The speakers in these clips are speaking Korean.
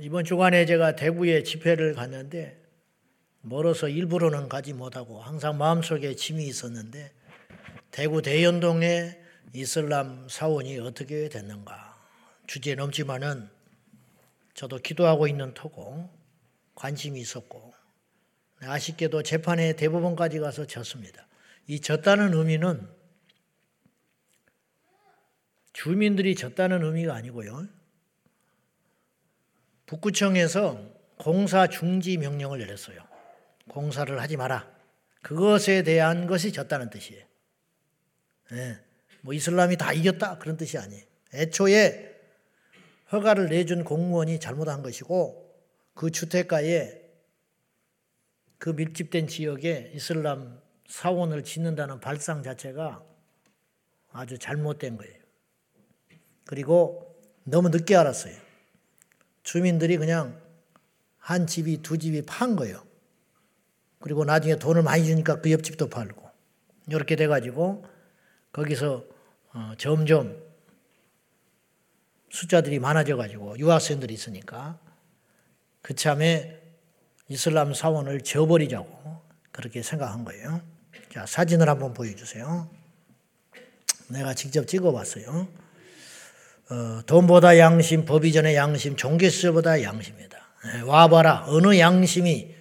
이번 주간에 제가 대구에 집회를 갔는데 멀어서 일부러는 가지 못하고 항상 마음속에 짐이 있었는데 대구 대연동에 이슬람 사원이 어떻게 됐는가 주제에 넘지만은 저도 기도하고 있는 터고 관심이 있었고 아쉽게도 재판에 대법원까지 가서 졌습니다. 이 졌다는 의미는 주민들이 졌다는 의미가 아니고요. 북구청에서 공사 중지 명령을 내렸어요. 공사를 하지 마라. 그것에 대한 것이 졌다는 뜻이에요. 네. 뭐 이슬람이 다 이겼다 그런 뜻이 아니에요. 애초에 허가를 내준 공무원이 잘못한 것이고 그 주택가에 그 밀집된 지역에 이슬람 사원을 짓는다는 발상 자체가 아주 잘못된 거예요. 그리고 너무 늦게 알았어요. 주민들이 그냥 한 집이 두 집이 판 거예요. 그리고 나중에 돈을 많이 주니까 그 옆집도 팔고 이렇게 돼가지고 거기서 어, 점점 숫자들이 많아져가지고 유학생들이 있으니까 그참에 이슬람 사원을 지어버리자고 그렇게 생각한 거예요. 자 사진을 한번 보여주세요. 내가 직접 찍어봤어요. 어, 돈보다 양심, 법이 전에 양심, 종교시설보다 양심이다. 네, 와봐라. 어느 양심이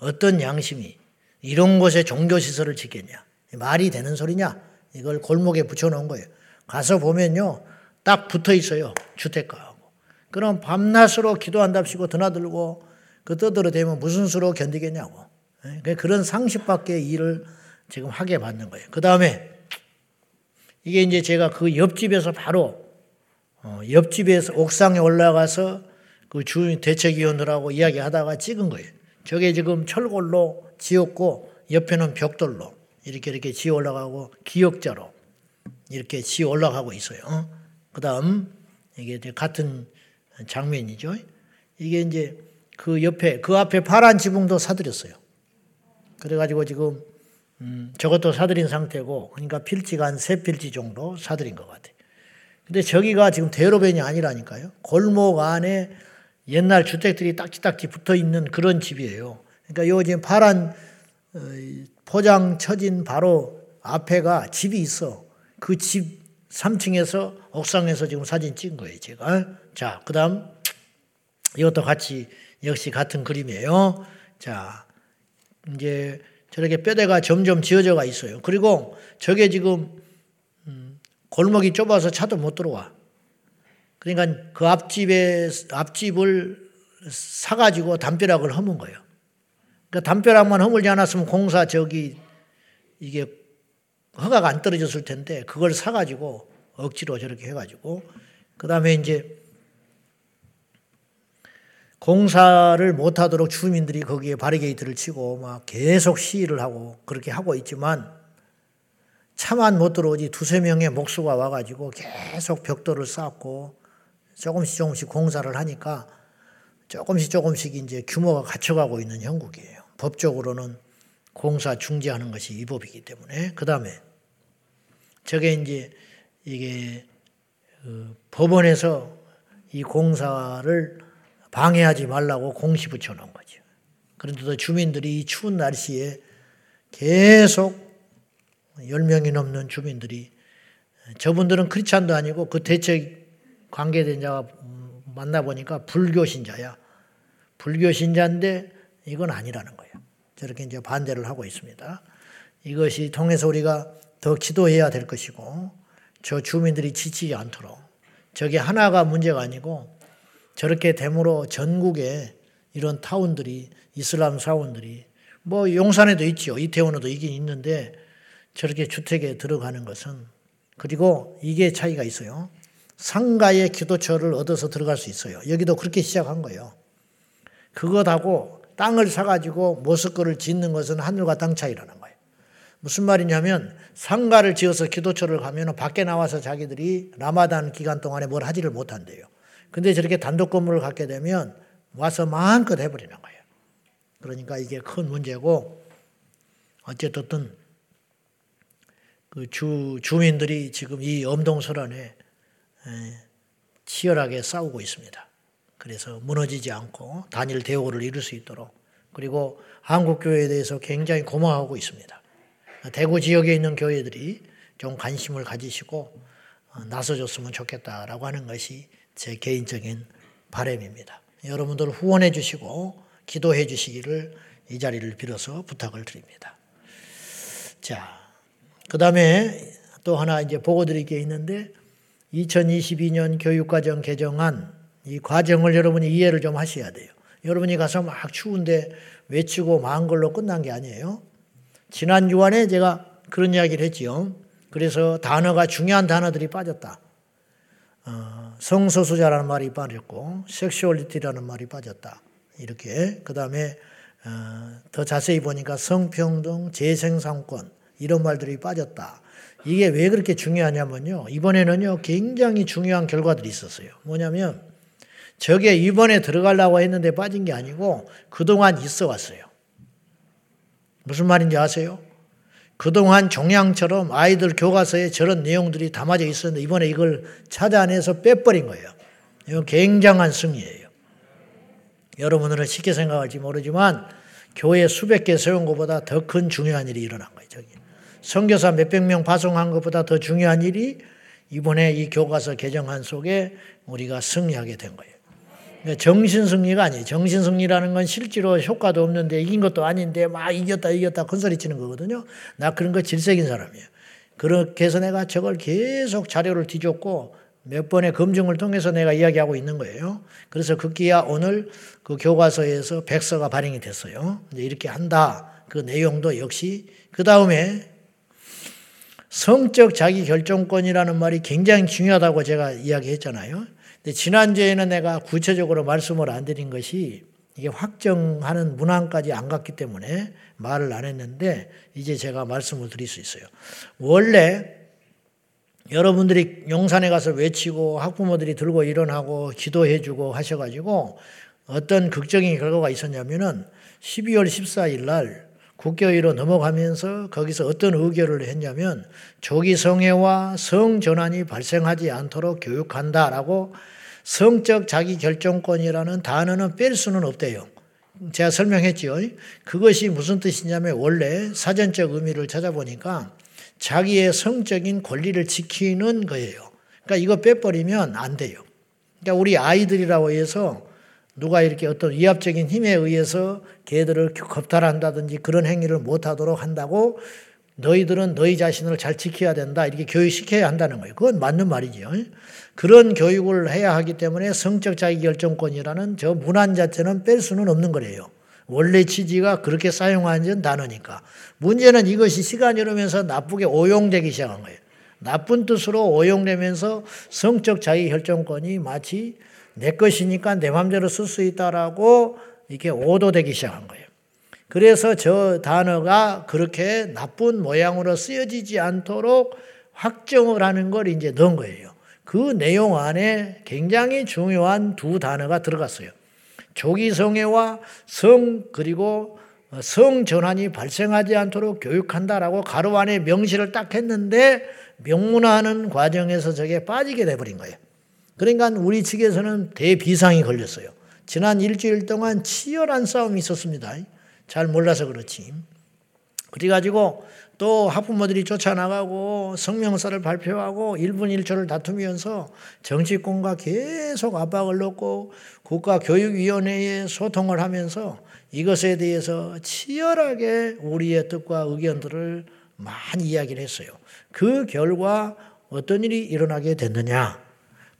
어떤 양심이 이런 곳에 종교시설을 짓겠냐. 말이 되는 소리냐. 이걸 골목에 붙여놓은 거예요. 가서 보면요. 딱 붙어 있어요. 주택가하고. 그럼 밤낮으로 기도한답시고 드나들고 그 떠들어 대면 무슨 수로 견디겠냐고. 예, 그런 상식밖에 일을 지금 하게 받는 거예요. 그 다음에 이게 이제 제가 그 옆집에서 바로 어, 옆집에서 옥상에 올라가서 그 주민 대책위원들하고 이야기하다가 찍은 거예요. 저게 지금 철골로 지었고 옆에는 벽돌로 이렇게 이렇게 지어 올라가고 기역자로 이렇게 지어 올라가고 있어요. 어? 그 다음 이게 같은 장면이죠. 이게 이제 그 옆에 그 앞에 파란 지붕도 사들였어요. 그래가지고 지금 음, 저것도 사들인 상태고 그러니까 필지가 한 세 필지 정도 사들인 것 같아요. 근데 저기가 지금 대로변이 아니라니까요. 골목 안에 옛날 주택들이 딱지딱지 붙어 있는 그런 집이에요. 그러니까 요 지금 파란 어, 포장 쳐진 바로 앞에가 집이 있어. 그 집 3층에서 옥상에서 지금 사진 찍은 거예요, 제가. 자, 그 다음, 이것도 같이, 역시 같은 그림이에요. 자, 이제 저렇게 뼈대가 점점 지어져가 있어요. 그리고 저게 지금, 음, 골목이 좁아서 차도 못 들어와. 그러니까 그 앞집에 앞집을 사가지고 담벼락을 허문 거예요. 그러니까 담벼락만 허물지 않았으면 공사 저기 이게 허가가 안 떨어졌을 텐데 그걸 사가지고 억지로 저렇게 해가지고 그 다음에 이제 공사를 못하도록 주민들이 거기에 바리게이트를 치고 막 계속 시위를 하고 그렇게 하고 있지만 차만 못 들어오지 두세 명의 목수가 와가지고 계속 벽돌을 쌓고 조금씩 조금씩 공사를 하니까 조금씩 조금씩 이제 규모가 갖춰가고 있는 형국이에요. 법적으로는 공사 중지하는 것이 이 법이기 때문에 그 다음에 저게 이제 이게 그 법원에서 이 공사를 방해하지 말라고 공시 붙여놓은 거죠. 그런데도 주민들이 이 추운 날씨에 계속 10명이 넘는 주민들이 저분들은 크리찬도 아니고 그 대책 관계된 자가 만나보니까 불교 신자야. 불교 신자인데 이건 아니라는 거예요. 저렇게 이제 반대를 하고 있습니다. 이것이 통해서 우리가 더 기도해야 될 것이고 저 주민들이 지치지 않도록 저게 하나가 문제가 아니고 저렇게 됨으로 전국에 이런 타운들이 이슬람 사원들이 뭐 용산에도 있죠. 이태원에도 있긴 있는데 저렇게 주택에 들어가는 것은 그리고 이게 차이가 있어요. 상가의 기도처를 얻어서 들어갈 수 있어요. 여기도 그렇게 시작한 거예요. 그것하고 땅을 사가지고 모스크를 짓는 것은 하늘과 땅 차이라는 거예요. 무슨 말이냐면 상가를 지어서 기도처를 가면 밖에 나와서 자기들이 라마단 기간 동안에 뭘 하지를 못한대요. 근데 저렇게 단독 건물을 갖게 되면 와서 마음껏 해버리는 거예요. 그러니까 이게 큰 문제고 어쨌든 그 주, 주민들이 지금 이 엄동설안에 치열하게 싸우고 있습니다. 그래서 무너지지 않고 단일 대우를 이룰 수 있도록 그리고 한국교회에 대해서 굉장히 고마워하고 있습니다. 대구 지역에 있는 교회들이 좀 관심을 가지시고 어, 나서줬으면 좋겠다라고 하는 것이 제 개인적인 바램입니다. 여러분들 후원해 주시고 기도해 주시기를 이 자리를 빌어서 부탁을 드립니다. 자, 그 다음에 또 하나 이제 보고 드릴 게 있는데 2022년 교육과정 개정안 이 과정을 여러분이 이해를 좀 하셔야 돼요. 여러분이 가서 막 추운데 외치고 마한 걸로 끝난 게 아니에요. 지난 주간에 제가 그런 이야기를 했지요. 그래서 단어가 중요한 단어들이 빠졌다. 어, 성소수자라는 말이 빠졌고 섹슈얼리티라는 말이 빠졌다. 이렇게 그 다음에 어, 더 자세히 보니까 성평등, 재생산권 이런 말들이 빠졌다. 이게 왜 그렇게 중요하냐면요. 이번에는요 굉장히 중요한 결과들이 있었어요. 뭐냐면 저게 이번에 들어가려고 했는데 빠진 게 아니고 그동안 있어 왔어요. 무슨 말인지 아세요? 그동안 종양처럼 아이들 교과서에 저런 내용들이 담아져 있었는데 이번에 이걸 찾아내서 빼버린 거예요. 이건 굉장한 승리예요. 여러분들은 쉽게 생각할지 모르지만 교회 수백 개 세운 것보다 더 큰 중요한 일이 일어난 거예요. 저기 선교사 몇백 명 파송한 것보다 더 중요한 일이 이번에 이 교과서 개정안 속에 우리가 승리하게 된 거예요. 그러니까 정신 승리가 아니에요. 정신 승리라는 건 실제로 효과도 없는데 이긴 것도 아닌데 막 이겼다 이겼다 큰소리 치는 거거든요. 나 그런 거 질색인 사람이에요. 그렇게 해서 내가 저걸 계속 자료를 뒤졌고 몇 번의 검증을 통해서 내가 이야기하고 있는 거예요. 그래서 급기야 오늘 그 교과서에서 백서가 발행이 됐어요. 이제 이렇게 한다. 그 내용도 역시 그 다음에 성적 자기 결정권이라는 말이 굉장히 중요하다고 제가 이야기했잖아요. 지난주에는 내가 구체적으로 말씀을 안 드린 것이 이게 확정하는 문항까지 안 갔기 때문에 말을 안 했는데 이제 제가 말씀을 드릴 수 있어요. 원래 여러분들이 용산에 가서 외치고 학부모들이 들고 일어나고 기도해주고 하셔가지고 어떤 극적인 결과가 있었냐면은 12월 14일 날 국교회로 넘어가면서 거기서 어떤 의결을 했냐면 조기 성애와 성전환이 발생하지 않도록 교육한다라고 성적 자기 결정권이라는 단어는 뺄 수는 없대요. 제가 설명했죠. 그것이 무슨 뜻이냐면 원래 사전적 의미를 찾아보니까 자기의 성적인 권리를 지키는 거예요. 그러니까 이거 빼버리면 안 돼요. 그러니까 우리 아이들이라고 해서 누가 이렇게 어떤 위압적인 힘에 의해서 걔들을 겁탈한다든지 그런 행위를 못하도록 한다고 너희들은 너희 자신을 잘 지켜야 된다. 이렇게 교육시켜야 한다는 거예요. 그건 맞는 말이죠. 그런 교육을 해야 하기 때문에 성적 자기결정권이라는 저 문안 자체는 뺄 수는 없는 거래요. 원래 취지가 그렇게 사용하는 단어니까. 문제는 이것이 시간이 흐르면서 나쁘게 오용되기 시작한 거예요. 나쁜 뜻으로 오용되면서 성적 자기결정권이 마치 내 것이니까 내 마음대로 쓸 수 있다라고 이렇게 오도되기 시작한 거예요. 그래서 저 단어가 그렇게 나쁜 모양으로 쓰여지지 않도록 확정을 하는 걸 이제 넣은 거예요. 그 내용 안에 굉장히 중요한 두 단어가 들어갔어요. 조기성애와 성 그리고 성 전환이 발생하지 않도록 교육한다라고 가로 안에 명시를 딱 했는데 명문화하는 과정에서 저게 빠지게 돼버린 거예요. 그러니까 우리 측에서는 대비상이 걸렸어요. 지난 일주일 동안 치열한 싸움이 있었습니다. 잘 몰라서 그렇지. 그래가지고 또 학부모들이 쫓아나가고 성명서를 발표하고 1분 1초를 다투면서 정치권과 계속 압박을 넣고 국가교육위원회에 소통을 하면서 이것에 대해서 치열하게 우리의 뜻과 의견들을 많이 이야기를 했어요. 그 결과 어떤 일이 일어나게 됐느냐?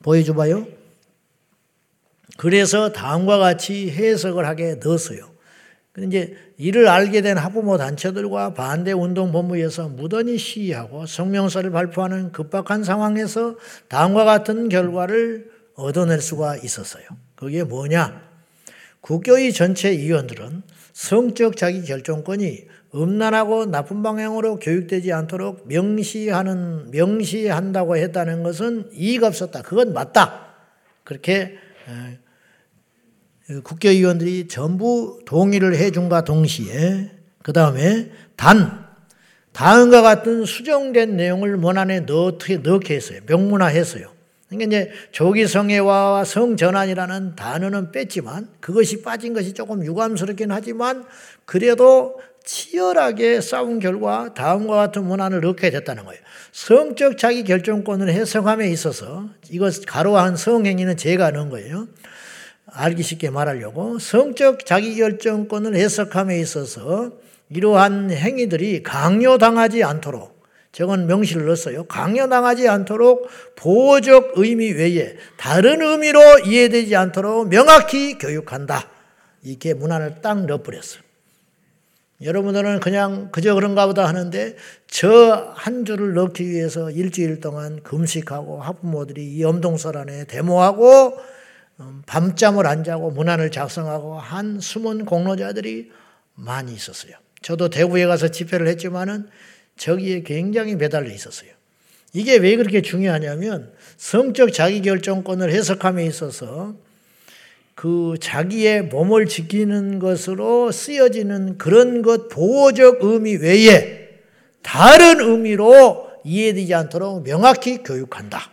보여줘봐요. 그래서 다음과 같이 해석을 하게 넣었어요. 이제 이를 알게 된 학부모 단체들과 반대 운동 본부에서 무던히 시위하고 성명서를 발표하는 급박한 상황에서 다음과 같은 결과를 얻어낼 수가 있었어요. 그게 뭐냐? 국교의 전체 위원들은 성적 자기 결정권이 음란하고 나쁜 방향으로 교육되지 않도록 명시하는 명시한다고 했다는 것은 이의가 없었다. 그건 맞다. 그렇게 국회의원들이 전부 동의를 해준과 동시에 그 다음에 단 다음과 같은 수정된 내용을 원안에 넣게, 넣게 했어요. 명문화했어요. 그러니까 이제 조기성애와 성전환이라는 단어는 뺐지만 그것이 빠진 것이 조금 유감스럽긴 하지만 그래도 치열하게 싸운 결과 다음과 같은 문안을 넣게 됐다는 거예요. 성적 자기 결정권을 해석함에 있어서 이것 가로한 성행위는 제가 넣은 거예요. 알기 쉽게 말하려고 성적 자기 결정권을 해석함에 있어서 이러한 행위들이 강요당하지 않도록 저건 명시를 넣었어요. 강요당하지 않도록 보호적 의미 외에 다른 의미로 이해되지 않도록 명확히 교육한다. 이렇게 문안을 딱 넣어버렸어요. 여러분들은 그냥 그저 그런가 보다 하는데 저한 줄을 넣기 위해서 일주일 동안 금식하고 학부모들이 이 엄동설 안에 데모하고 음, 밤잠을 안 자고 문안을 작성하고 한 숨은 공로자들이 많이 있었어요. 저도 대구에 가서 집회를 했지만은 저기에 굉장히 매달려 있었어요. 이게 왜 그렇게 중요하냐면 성적 자기결정권을 해석함에 있어서 그 자기의 몸을 지키는 것으로 쓰여지는 그런 것 보호적 의미 외에 다른 의미로 이해되지 않도록 명확히 교육한다.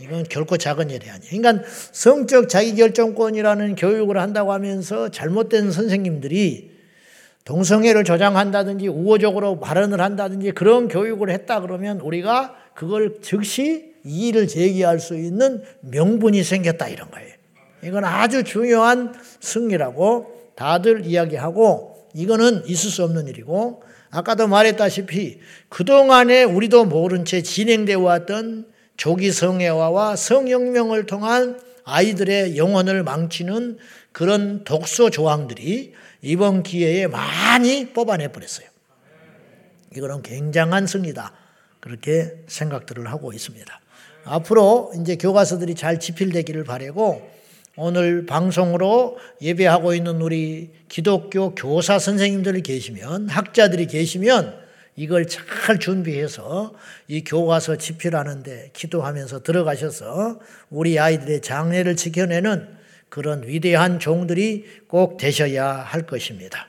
이건 결코 작은 일이 아니에요. 그러니까 성적 자기결정권이라는 교육을 한다고 하면서 잘못된 선생님들이 동성애를 조장한다든지 우호적으로 발언을 한다든지 그런 교육을 했다 그러면 우리가 그걸 즉시 이의를 제기할 수 있는 명분이 생겼다 이런 거예요. 이건 아주 중요한 승리라고 다들 이야기하고 이거는 있을 수 없는 일이고 아까도 말했다시피 그동안에 우리도 모른 채 진행되어 왔던 조기 성애화와 성혁명을 통한 아이들의 영혼을 망치는 그런 독소 조항들이 이번 기회에 많이 뽑아내 버렸어요. 이거는 굉장한 승리다. 그렇게 생각들을 하고 있습니다. 앞으로 이제 교과서들이 잘 집필되기를 바라고 오늘 방송으로 예배하고 있는 우리 기독교 교사 선생님들이 계시면 학자들이 계시면 이걸 잘 준비해서 이 교과서 집필하는데 기도하면서 들어가셔서 우리 아이들의 장래를 지켜내는 그런 위대한 종들이 꼭 되셔야 할 것입니다.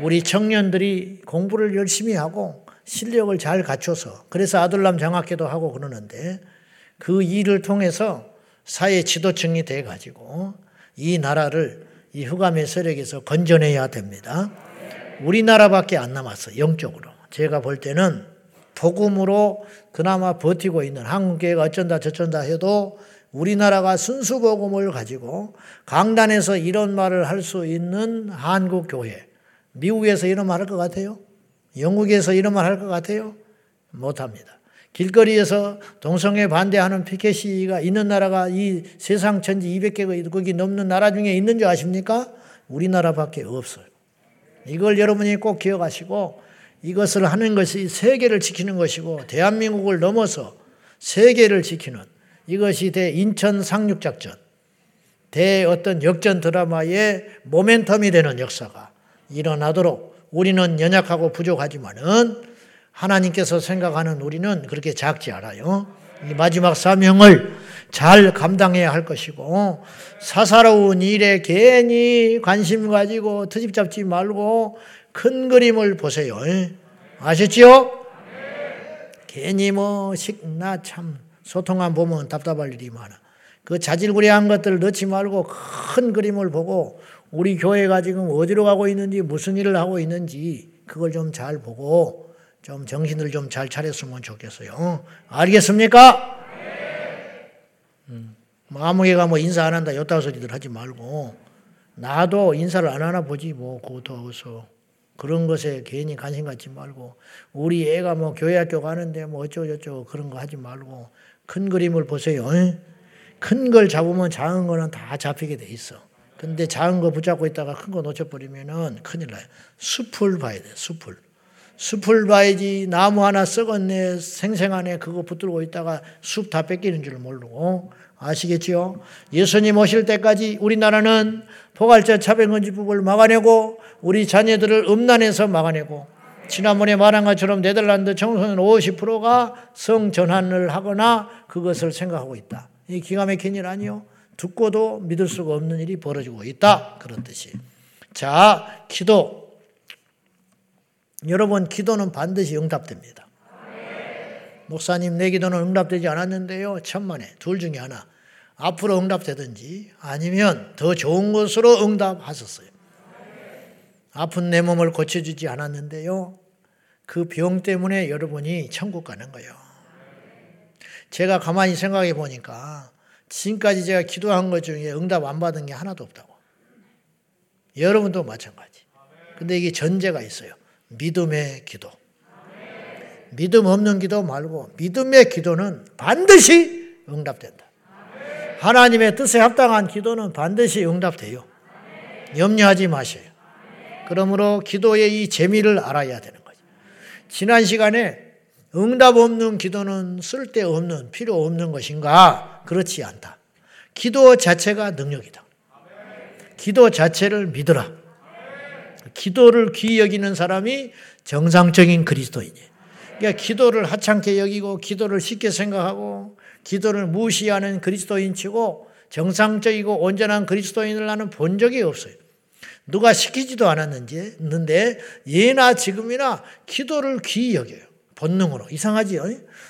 우리 청년들이 공부를 열심히 하고 실력을 잘 갖춰서 그래서 아들남 장학회도 하고 그러는데 그 일을 통해서 사회 지도층이 돼 가지고 이 나라를 이 흑암의 세력에서 건져내야 됩니다. 우리나라밖에 안 남았어 영적으로. 제가 볼 때는 복음으로 그나마 버티고 있는 한국교회가 어쩐다 저쩐다 해도 우리나라가 순수 복음을 가지고 강단에서 이런 말을 할 수 있는 한국 교회, 미국에서 이런 말 할 것 같아요? 영국에서 이런 말 할 것 같아요? 못합니다. 길거리에서 동성애 반대하는 피켓 시위가 있는 나라가 이 세상 천지 200개국이 넘는 나라 중에 있는 줄 아십니까? 우리나라밖에 없어요. 이걸 여러분이 꼭 기억하시고 이것을 하는 것이 세계를 지키는 것이고 대한민국을 넘어서 세계를 지키는 이것이 대 인천 상륙작전, 대 어떤 역전 드라마의 모멘텀이 되는 역사가 일어나도록 우리는 연약하고 부족하지만은 하나님께서 생각하는 우리는 그렇게 작지 않아요. 이 마지막 사명을 잘 감당해야 할 것이고 사사로운 일에 괜히 관심 가지고 트집 잡지 말고 큰 그림을 보세요. 아셨지요? 괜히 뭐 식나 참 소통안 보면 답답할 일이 많아. 그 자질구레한 것들을 넣지 말고 큰 그림을 보고 우리 교회가 지금 어디로 가고 있는지 무슨 일을 하고 있는지 그걸 좀 잘 보고 좀 정신을 좀 잘 차렸으면 좋겠어요. 알겠습니까? 음, 아무개가 뭐 인사 안 한다 요따 소리들 하지 말고 나도 인사를 안 하나 보지 뭐 그것도 어서 그런 것에 괜히 관심 갖지 말고 우리 애가 뭐 교회 학교 가는데 뭐 어쩌고 저쩌고 그런 거 하지 말고 큰 그림을 보세요. 큰 걸 잡으면 작은 거는 다 잡히게 돼 있어. 근데 작은 거 붙잡고 있다가 큰 거 놓쳐버리면은 큰일 나요. 숲을 봐야 돼, 숲을. 숲을 봐야지 나무 하나 썩었네, 생생하네, 그거 붙들고 있다가 숲 다 뺏기는 줄 모르고. 아시겠지요? 예수님 오실 때까지 우리나라는 포괄자 차별금지법을 막아내고 우리 자녀들을 음란에서 막아내고 지난번에 말한 것처럼 네덜란드 청소년 50%가 성전환을 하거나 그것을 생각하고 있다. 이 기가 막힌 일 아니요? 듣고도 믿을 수가 없는 일이 벌어지고 있다. 그런 뜻이. 자, 기도. 여러분, 기도는 반드시 응답됩니다. 목사님 내 기도는 응답되지 않았는데요. 천만에 둘 중에 하나. 앞으로 응답되든지 아니면 더 좋은 것으로 응답하셨어요. 아픈 내 몸을 고쳐주지 않았는데요. 그 병 때문에 여러분이 천국 가는 거예요. 제가 가만히 생각해 보니까 지금까지 제가 기도한 것 중에 응답 안 받은 게 하나도 없다고. 여러분도 마찬가지. 근데 이게 전제가 있어요. 믿음의 기도. 믿음 없는 기도 말고 믿음의 기도는 반드시 응답된다. 하나님의 뜻에 합당한 기도는 반드시 응답돼요. 염려하지 마세요. 그러므로 기도의 이 재미를 알아야 되는 거죠. 지난 시간에 응답 없는 기도는 쓸데없는 필요 없는 것인가? 그렇지 않다. 기도 자체가 능력이다. 기도 자체를 믿어라. 기도를 귀히 여기는 사람이 정상적인 그리스도인이에요. 그러니까 기도를 하찮게 여기고 기도를 쉽게 생각하고 기도를 무시하는 그리스도인치고 정상적이고 온전한 그리스도인을 나는 본 적이 없어요. 누가 시키지도 않았는지, 는데 예나 지금이나 기도를 귀히 여겨요. 본능으로. 이상하지요?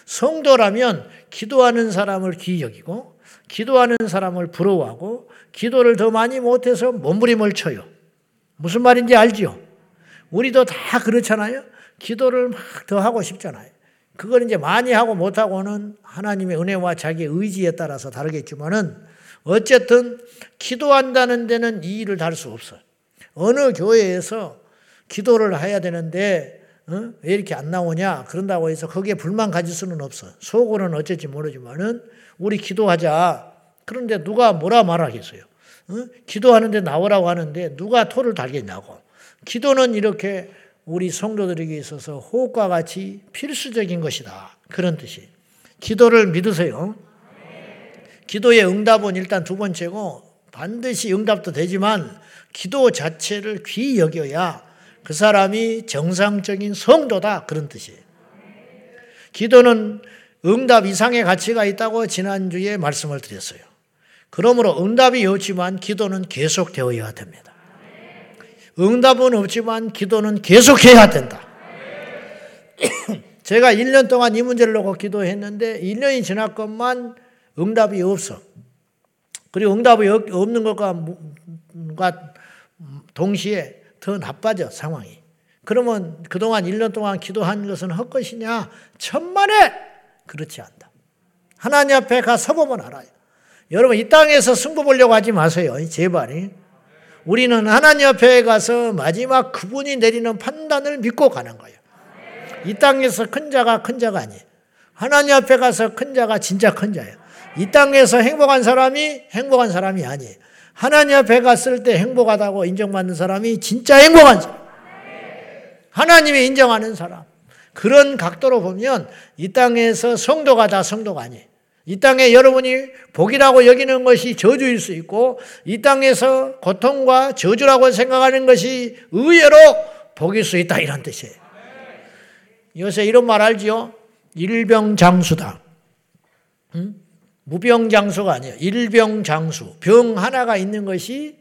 성도라면 기도하는 사람을 귀히 여기고, 기도하는 사람을 부러워하고, 기도를 더 많이 못해서 몸부림을 쳐요. 무슨 말인지 알지요? 우리도 다 그렇잖아요? 기도를 막 더 하고 싶잖아요. 그걸 이제 많이 하고 못하고는 하나님의 은혜와 자기의 의지에 따라서 다르겠지만은 어쨌든 기도한다는 데는 이 일을 다룰 수 없어요. 어느 교회에서 기도를 해야 되는데 어? 왜 이렇게 안 나오냐 그런다고 해서 거기에 불만 가질 수는 없어. 속으로는 어쩔지 모르지만은 우리 기도하자. 그런데 누가 뭐라 말하겠어요? 어? 기도하는데 나오라고 하는데 누가 토를 달겠냐고. 기도는 이렇게 우리 성도들에게 있어서 호흡과 같이 필수적인 것이다. 그런 뜻이. 기도를 믿으세요. 기도의 응답은 일단 두 번째고 반드시 응답도 되지만 기도 자체를 귀히 여겨야 그 사람이 정상적인 성도다. 그런 뜻이에요. 기도는 응답 이상의 가치가 있다고 지난주에 말씀을 드렸어요. 그러므로 응답이 없지만 기도는 계속되어야 됩니다. 응답은 없지만 기도는 계속해야 된다. 제가 1년 동안 이 문제를 놓고 기도했는데 1년이 지났건만 응답이 없어. 그리고 응답이 없는 것과 동시에 더 나빠져 상황이. 그러면 그동안 1년 동안 기도한 것은 헛것이냐? 천만에 그렇지 않다. 하나님 앞에 가 서보면 알아요. 여러분 이 땅에서 승부 보려고 하지 마세요. 제발이. 우리는 하나님 앞에 가서 마지막 그분이 내리는 판단을 믿고 가는 거예요. 이 땅에서 큰 자가 큰 자가 아니에요. 하나님 앞에 가서 큰 자가 진짜 큰 자예요. 이 땅에서 행복한 사람이 행복한 사람이 아니에요. 하나님 앞에 갔을 때 행복하다고 인정받는 사람이 진짜 행복한 사람. 하나님이 인정하는 사람. 그런 각도로 보면 이 땅에서 성도가 다 성도가 아니에요. 이 땅에 여러분이 복이라고 여기는 것이 저주일 수 있고 이 땅에서 고통과 저주라고 생각하는 것이 의외로 복일 수 있다 이런 뜻이에요. 요새 이런 말 알지요? 일병장수다. 응? 무병장수가 아니에요. 일병장수. 병 하나가 있는 것이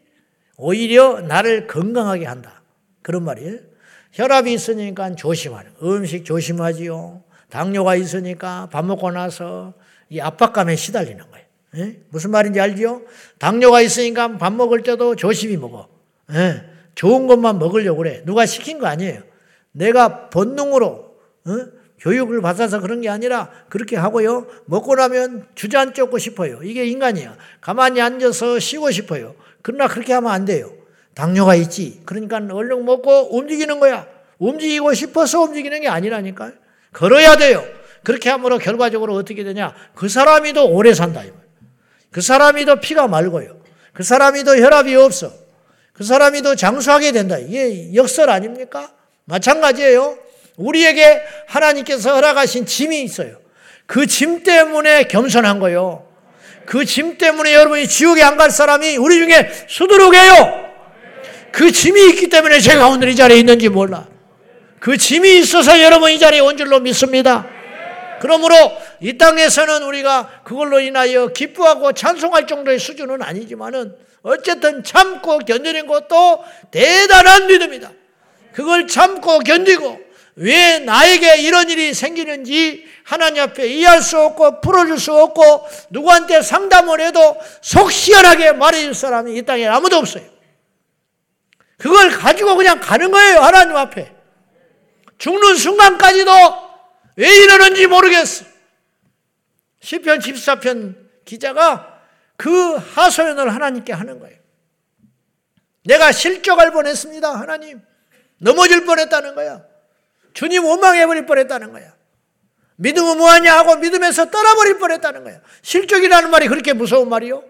오히려 나를 건강하게 한다. 그런 말이에요. 혈압이 있으니까 조심하는 음식 조심하지요. 당뇨가 있으니까 밥 먹고 나서 이 압박감에 시달리는 거예요. 예? 무슨 말인지 알죠? 당뇨가 있으니까 밥 먹을 때도 조심히 먹어. 예? 좋은 것만 먹으려고 그래. 누가 시킨 거 아니에요. 내가 본능으로 어? 교육을 받아서 그런 게 아니라 그렇게 하고요. 먹고 나면 주저앉고 싶어요. 이게 인간이야. 가만히 앉아서 쉬고 싶어요. 그러나 그렇게 하면 안 돼요. 당뇨가 있지. 그러니까 얼른 먹고 움직이는 거야. 움직이고 싶어서 움직이는 게 아니라니까요. 걸어야 돼요. 그렇게 함으로 결과적으로 어떻게 되냐? 그 사람이 더 오래 산다. 그 사람이 더 피가 맑고요. 그 사람이 더 혈압이 없어. 그 사람이 더 장수하게 된다. 이게 역설 아닙니까? 마찬가지예요. 우리에게 하나님께서 허락하신 짐이 있어요. 그 짐 때문에 겸손한 거요. 그 짐 때문에 여러분이 지옥에 안 갈 사람이 우리 중에 수두룩해요. 그 짐이 있기 때문에 제가 오늘 이 자리에 있는지 몰라. 그 짐이 있어서 여러분 이 자리에 온 줄로 믿습니다. 그러므로 이 땅에서는 우리가 그걸로 인하여 기뻐하고 찬송할 정도의 수준은 아니지만은 어쨌든 참고 견디는 것도 대단한 믿음이다. 그걸 참고 견디고 왜 나에게 이런 일이 생기는지 하나님 앞에 이해할 수 없고 풀어줄 수 없고 누구한테 상담을 해도 속 시원하게 말해줄 사람이 이 땅에 아무도 없어요. 그걸 가지고 그냥 가는 거예요. 하나님 앞에. 죽는 순간까지도 왜 이러는지 모르겠어. 시편 14편 기자가 그 하소연을 하나님께 하는 거예요. 내가 실족할 뻔했습니다. 하나님. 넘어질 뻔했다는 거야. 주님 원망해버릴 뻔했다는 거야. 믿음은 뭐하냐 하고 믿음에서 떠나버릴 뻔했다는 거야. 실족이라는 말이 그렇게 무서운 말이요?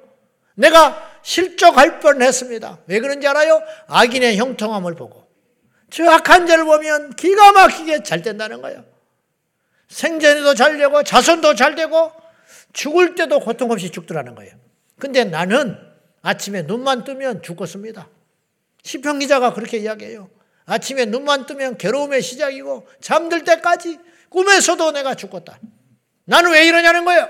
내가 실족할 뻔했습니다. 왜 그런지 알아요? 악인의 형통함을 보고. 저 악한 자를 보면 기가 막히게 잘 된다는 거야. 생전에도 잘 되고 자손도 잘 되고 죽을 때도 고통 없이 죽더라는 거예요. 근데 나는 아침에 눈만 뜨면 죽었습니다. 시편 기자가 그렇게 이야기해요. 아침에 눈만 뜨면 괴로움의 시작이고 잠들 때까지 꿈에서도 내가 죽었다. 나는 왜 이러냐는 거예요.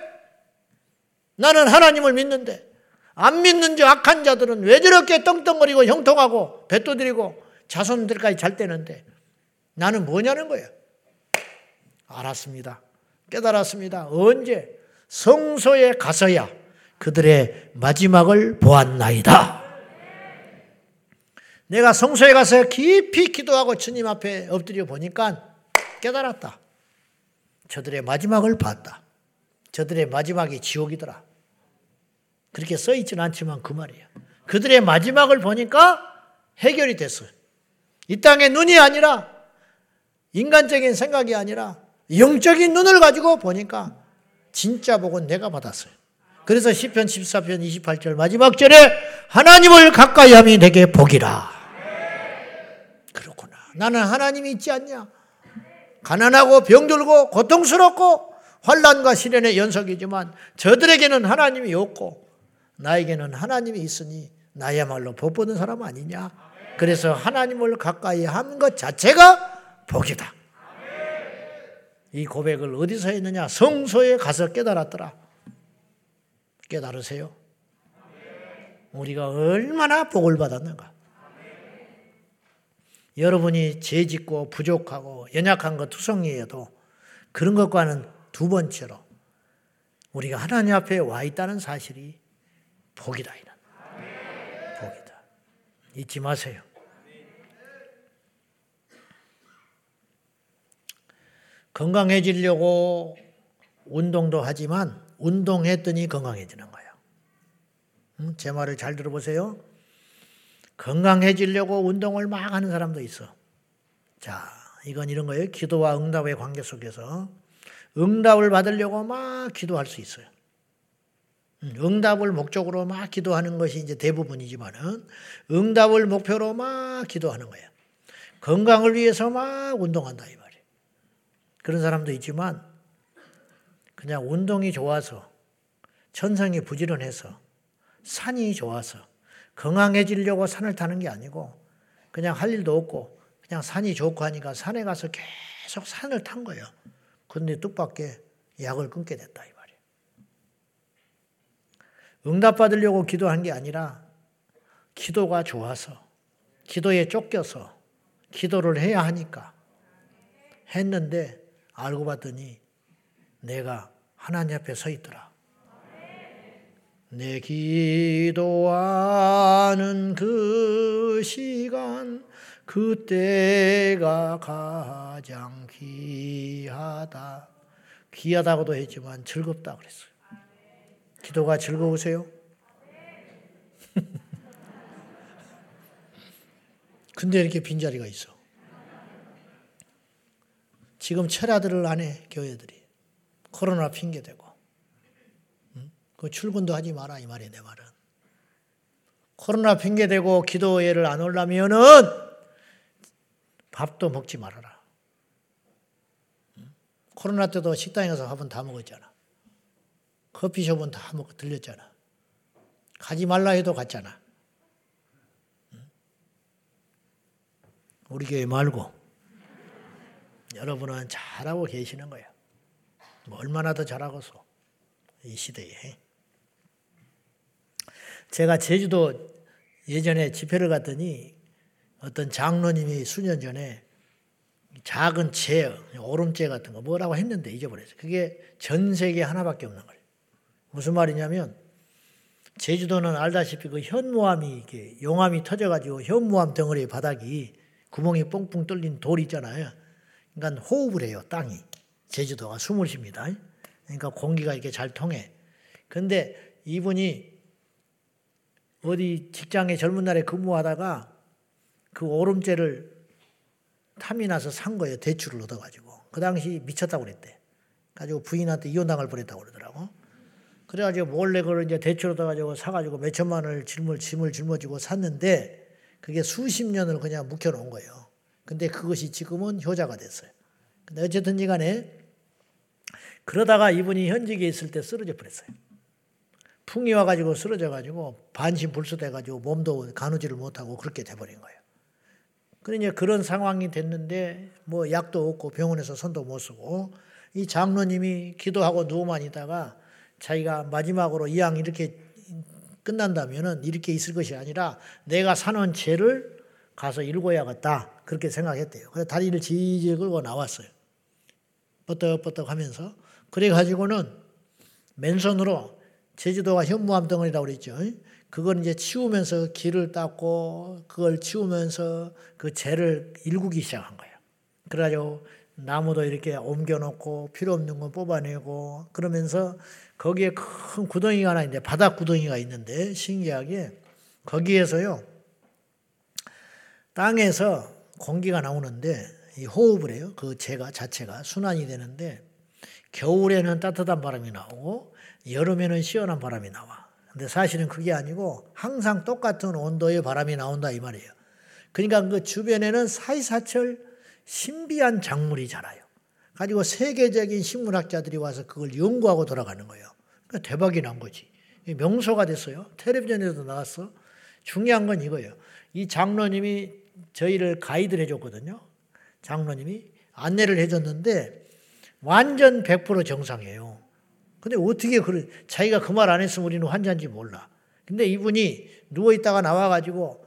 나는 하나님을 믿는데 안 믿는 저 악한 자들은 왜 저렇게 떵떵거리고 형통하고 배도드리고 자손들까지 잘 되는데 나는 뭐냐는 거예요. 알았습니다. 깨달았습니다. 언제? 성소에 가서야 그들의 마지막을 보았나이다. 내가 성소에 가서 깊이 기도하고 주님 앞에 엎드려 보니까 깨달았다. 저들의 마지막을 봤다. 저들의 마지막이 지옥이더라. 그렇게 써 있지는 않지만 그 말이야. 그들의 마지막을 보니까 해결이 됐어요. 이 땅의 눈이 아니라 인간적인 생각이 아니라 영적인 눈을 가지고 보니까 진짜 복은 내가 받았어요. 그래서 시편 14편 28절 마지막 절에 하나님을 가까이 함이 내게 복이라. 그렇구나. 나는 하나님이 있지 않냐? 가난하고 병들고 고통스럽고 환란과 시련의 연속이지만 저들에게는 하나님이 없고 나에게는 하나님이 있으니 나야말로 복 받는 사람 아니냐? 그래서 하나님을 가까이 한 것 자체가 복이다. 이 고백을 어디서 했느냐? 성소에 가서 깨달았더라. 깨달으세요? 우리가 얼마나 복을 받았는가? 여러분이 죄 짓고 부족하고 연약한 것 투성이에도 그런 것과는 두 번째로 우리가 하나님 앞에 와 있다는 사실이 복이다. 이는 복이다. 잊지 마세요. 건강해지려고 운동도 하지만 운동했더니 건강해지는 거예요. 음, 제 말을 잘 들어보세요. 건강해지려고 운동을 막 하는 사람도 있어. 자, 이건 이런 거예요. 기도와 응답의 관계 속에서 응답을 받으려고 막 기도할 수 있어요. 음, 응답을 목적으로 막 기도하는 것이 이제 대부분이지만은 응답을 목표로 막 기도하는 거예요. 건강을 위해서 막 운동한다 이. 그런 사람도 있지만 그냥 운동이 좋아서 천성이 부지런해서 산이 좋아서 건강해지려고 산을 타는 게 아니고 그냥 할 일도 없고 그냥 산이 좋고 하니까 산에 가서 계속 산을 탄 거예요. 그런데 뜻밖의 약을 끊게 됐다 이 말이에요. 응답 받으려고 기도한 게 아니라 기도가 좋아서 기도에 쫓겨서 기도를 해야 하니까 했는데 알고 봤더니 내가 하나님 앞에 서 있더라. 내 기도하는 그 시간 그때가 가장 귀하다. 귀하다고도 했지만 즐겁다 그랬어요. 기도가 즐거우세요? 근데 이렇게 빈자리가 있어. 지금 철야들을 안 해, 교회들이. 코로나 핑계대고. 그 출근도 하지 마라 이 말이야 내 말은. 코로나 핑계 대고 기도회를 안 올라면은 밥도 먹지 말아라. 코로나 때도 식당에 가서 밥은 다 먹었잖아. 커피숍은 다 먹고 들렸잖아. 가지 말라 해도 갔잖아. 우리 교회 말고 여러분은 잘하고 계시는 거야. 뭐 얼마나 더 잘하고서 이 시대에. 제가 제주도 예전에 집회를 갔더니 어떤 장로님이 수년 전에 작은 재, 오름재 같은 거 뭐라고 했는데 잊어버렸어요. 그게 전 세계 하나밖에 없는 거예요. 무슨 말이냐면 제주도는 알다시피 그 현무암이 이게 용암이 터져가지고 현무암 덩어리 바닥이 구멍이 뻥뻥 뚫린 돌 있잖아요. 그러니까 호흡을 해요 땅이 제주도가 숨을 쉽니다. 그러니까 공기가 이렇게 잘 통해. 근데 이분이 어디 직장에 젊은 날에 근무하다가 그 오름죄를 탐이 나서 산 거예요. 대출을 얻어가지고. 그 당시 미쳤다고 그랬대. 가지고 부인한테 이혼당할 뻔했다고 그러더라고. 그래가지고 몰래 그걸 이제 대출 얻어가지고 사가지고 몇 천만 원을 짐을, 짐을 짊어지고 샀는데 그게 수십 년을 그냥 묵혀놓은 거예요. 근데 그것이 지금은 효자가 됐어요. 근데 어쨌든 간에 그러다가 이분이 현직에 있을 때 쓰러져 버렸어요. 풍이 와가지고 쓰러져가지고 반신불수돼가지고 몸도 가누지를 못하고 그렇게 돼버린 거예요. 그러니 그런 상황이 됐는데 뭐 약도 없고 병원에서 손도 못 쓰고 이 장로님이 기도하고 누워만 있다가 자기가 마지막으로 이왕 이렇게 끝난다면은 이렇게 있을 것이 아니라 내가 사는 죄를 가서 읽어야겠다 그렇게 생각했대요. 그래서 다리를 지지 끌고 나왔어요. 뻗떡뻗떡 하면서 그래 가지고는 맨손으로 제주도가 현무암 덩어리라고 그랬죠. 그걸 이제 치우면서 길을 닦고 그걸 치우면서 그 재를 일구기 시작한 거예요. 그래가지고 나무도 이렇게 옮겨놓고 필요 없는 거 뽑아내고 그러면서 거기에 큰 구덩이가 하나 있는데 바닥 구덩이가 있는데 신기하게 거기에서요 땅에서 공기가 나오는데 이 호흡을 해요. 그 재가 자체가 순환이 되는데 겨울에는 따뜻한 바람이 나오고 여름에는 시원한 바람이 나와. 근데 사실은 그게 아니고 항상 똑같은 온도의 바람이 나온다 이 말이에요. 그러니까 그 주변에는 사이사철 신비한 작물이 자라요. 가지고 세계적인 식물학자들이 와서 그걸 연구하고 돌아가는 거예요. 그러니까 대박이 난 거지. 명소가 됐어요. 텔레비전에도 나왔어. 중요한 건 이거예요. 이 장로님이 저희를 가이드를 해줬거든요. 장로님이 안내를 해줬는데 완전 100% 정상이에요. 근데 어떻게 그래, 자기가 그 말 안 했으면 우리는 환자인지 몰라. 근데 이분이 누워 있다가 나와 가지고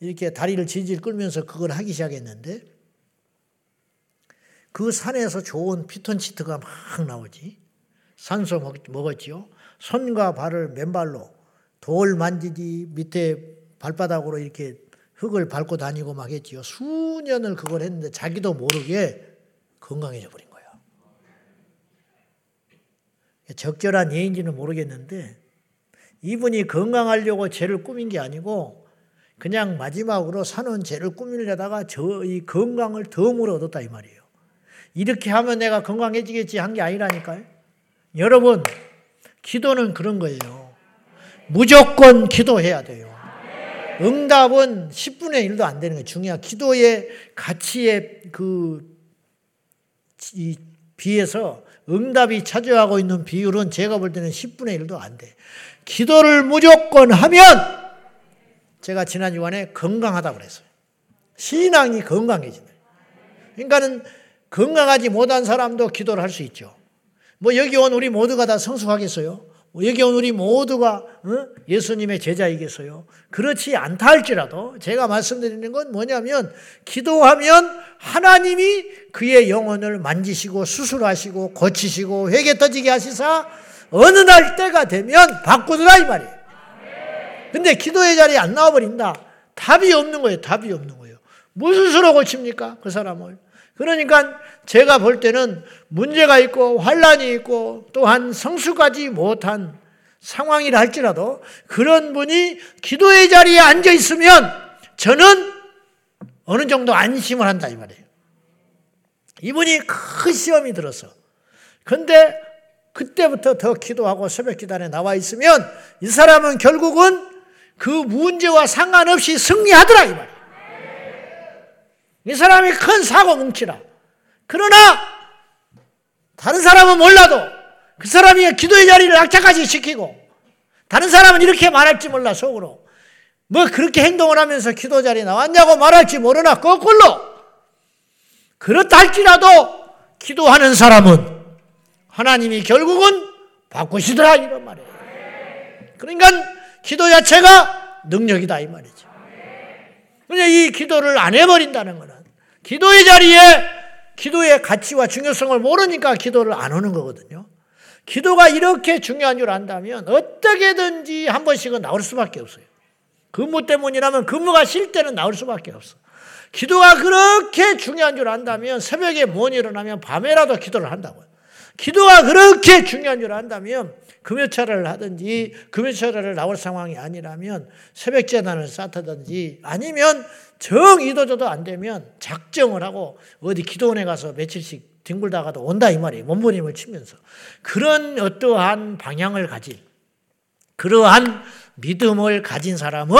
이렇게 다리를 질질 끌면서 그걸 하기 시작했는데 그 산에서 좋은 피톤치트가 막 나오지. 산소 먹었지요. 손과 발을 맨발로 돌 만지지 밑에 발바닥으로 이렇게 흙을 밟고 다니고 막 했지요. 수년을 그걸 했는데 자기도 모르게 건강해져 버린 거예요. 적절한 예인지는 모르겠는데 이분이 건강하려고 죄를 꾸민 게 아니고 그냥 마지막으로 사는 죄를 꾸미려다가 저 이 건강을 덤으로 얻었다 이 말이에요. 이렇게 하면 내가 건강해지겠지 한 게 아니라니까요. 여러분, 기도는 그런 거예요. 무조건 기도해야 돼요. 응답은 10분의 1도 안 되는 거예요. 중요한 기도의 가치에 그, 이, 비해서 응답이 차지하고 있는 비율은 제가 볼 때는 10분의 1도 안 돼. 기도를 무조건 하면 제가 지난 주간에 건강하다고 그랬어요. 신앙이 건강해진다. 그러니까는 건강하지 못한 사람도 기도를 할 수 있죠. 뭐 여기 온 우리 모두가 다 성숙하겠어요? 뭐 여기 온 우리 모두가 어? 예수님의 제자이겠어요? 그렇지 않다 할지라도 제가 말씀드리는 건 뭐냐면 기도하면 하나님이 그의 영혼을 만지시고 수술하시고 고치시고 회개 터지게 하시사 어느 날 때가 되면 바꾸더라 이 말이에요. 근데 기도의 자리에 안 나와버린다. 답이 없는 거예요. 답이 없는 거예요. 무슨 수로 고칩니까? 그 사람을. 그러니까 제가 볼 때는 문제가 있고 환란이 있고 또한 성숙하지 못한 상황이라 할지라도 그런 분이 기도의 자리에 앉아 있으면 저는 어느 정도 안심을 한다 이 말이에요. 이분이 큰 시험이 들었어. 근데 그때부터 더 기도하고 새벽 기단에 나와 있으면 이 사람은 결국은 그 문제와 상관없이 승리하더라 이 말이에요. 이 사람이 큰 사고 뭉치라. 그러나 다른 사람은 몰라도 그 사람이 기도의 자리를 악착같이 시키고 다른 사람은 이렇게 말할지 몰라 속으로 뭐 그렇게 행동을 하면서 기도 자리에 나왔냐고 말할지 모르나 거꾸로 그렇다 할지라도 기도하는 사람은 하나님이 결국은 바꾸시더라 이런 말이에요. 그러니까 기도 자체가 능력이다 이 말이죠. 그냥 이 기도를 안 해버린다는 거는 기도의 자리에 기도의 가치와 중요성을 모르니까 기도를 안 하는 거거든요. 기도가 이렇게 중요한 줄 안다면 어떻게든지 한 번씩은 나올 수밖에 없어요. 근무 때문이라면 근무가 쉴 때는 나올 수밖에 없어. 기도가 그렇게 중요한 줄 안다면 새벽에 못 일어나면 밤에라도 기도를 한다고요. 기도가 그렇게 중요한 줄 안다면 금요철을 하든지 금요철을 나올 상황이 아니라면 새벽 재단을 쌓다든지 아니면 정 이도저도 안 되면 작정을 하고 어디 기도원에 가서 며칠씩 뒹굴다가도 온다 이 말이에요. 몸부림을 치면서 그런 어떠한 방향을 가진 그러한 믿음을 가진 사람은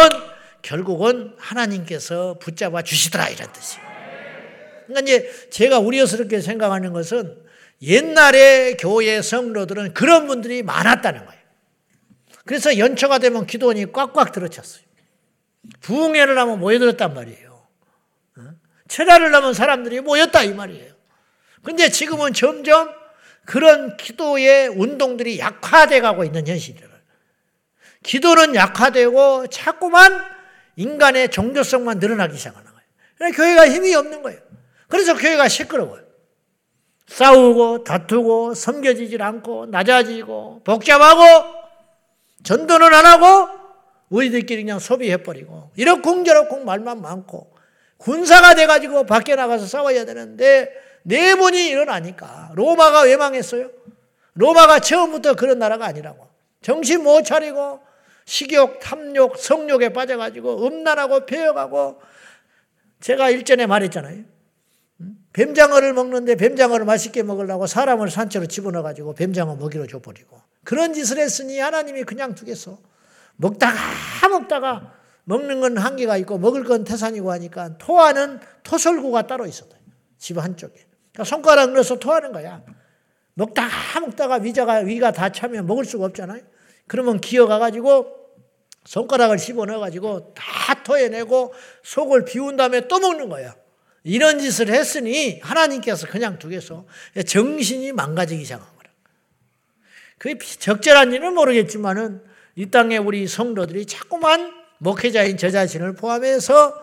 결국은 하나님께서 붙잡아 주시더라 이런 뜻이에요. 그러니까 이제 제가 우려스럽게 생각하는 것은 옛날에 교회 성도들은 그런 분들이 많았다는 거예요. 그래서 연초가 되면 기도원이 꽉꽉 들어찼어요. 부흥회를 하면 모여들었단 말이에요. 철야를 하면 사람들이 모였다 이 말이에요. 근데 지금은 점점 그런 기도의 운동들이 약화돼 가고 있는 현실이에요. 기도는 약화되고 자꾸만 인간의 종교성만 늘어나기 시작하는 거예요. 교회가 힘이 없는 거예요. 그래서 교회가 시끄러워요. 싸우고 다투고 섬겨지질 않고 낮아지고 복잡하고 전도는 안 하고 우리들끼리 그냥 소비해버리고 이렇쿵저렇쿵 말만 많고 군사가 돼가지고 밖에 나가서 싸워야 되는데 내분이 일어나니까 로마가 왜 망했어요? 로마가 처음부터 그런 나라가 아니라고 정신 못 차리고 식욕, 탐욕, 성욕에 빠져가지고 음란하고 폐역하고 제가 일전에 말했잖아요. 뱀장어를 먹는데 뱀장어를 맛있게 먹으려고 사람을 산채로 집어넣어가지고 뱀장어 먹이로 줘버리고 그런 짓을 했으니 하나님이 그냥 두겠어. 먹다가 먹다가 먹는 건 한계가 있고 먹을 건 태산이고 하니까 토하는 토설구가 따로 있었다. 집 한쪽에. 그러니까 손가락 넣어서 토하는 거야. 먹다가 먹다가 위자가 위가 다 차면 먹을 수가 없잖아요. 그러면 기어가가지고 손가락을 씹어 넣어가지고 다 토해내고 속을 비운 다음에 또 먹는 거야. 이런 짓을 했으니 하나님께서 그냥 두겠어. 정신이 망가지기 시작한 거라. 그게 적절한 일은 모르겠지만은 이 땅에 우리 성도들이 자꾸만 목회자인 저 자신을 포함해서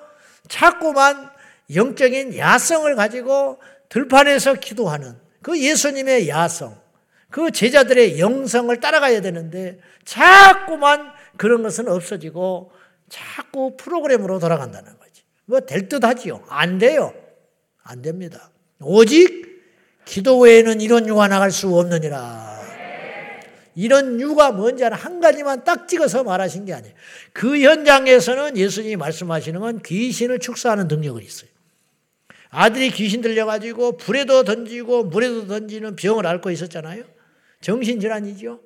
자꾸만 영적인 야성을 가지고 들판에서 기도하는 그 예수님의 야성, 그 제자들의 영성을 따라가야 되는데 자꾸만 그런 것은 없어지고 자꾸 프로그램으로 돌아간다는 거지. 뭐 될 듯 하지요. 안 돼요. 안 됩니다. 오직 기도 외에는 이런 유가 나갈 수 없느니라. 이런 유가 뭔지 한 가지만 딱 찍어서 말하신 게 아니에요. 그 현장에서는 예수님이 말씀하시는 건 귀신을 축사하는 능력이 있어요. 아들이 귀신 들려가지고 불에도 던지고 물에도 던지는 병을 앓고 있었잖아요. 정신질환이죠.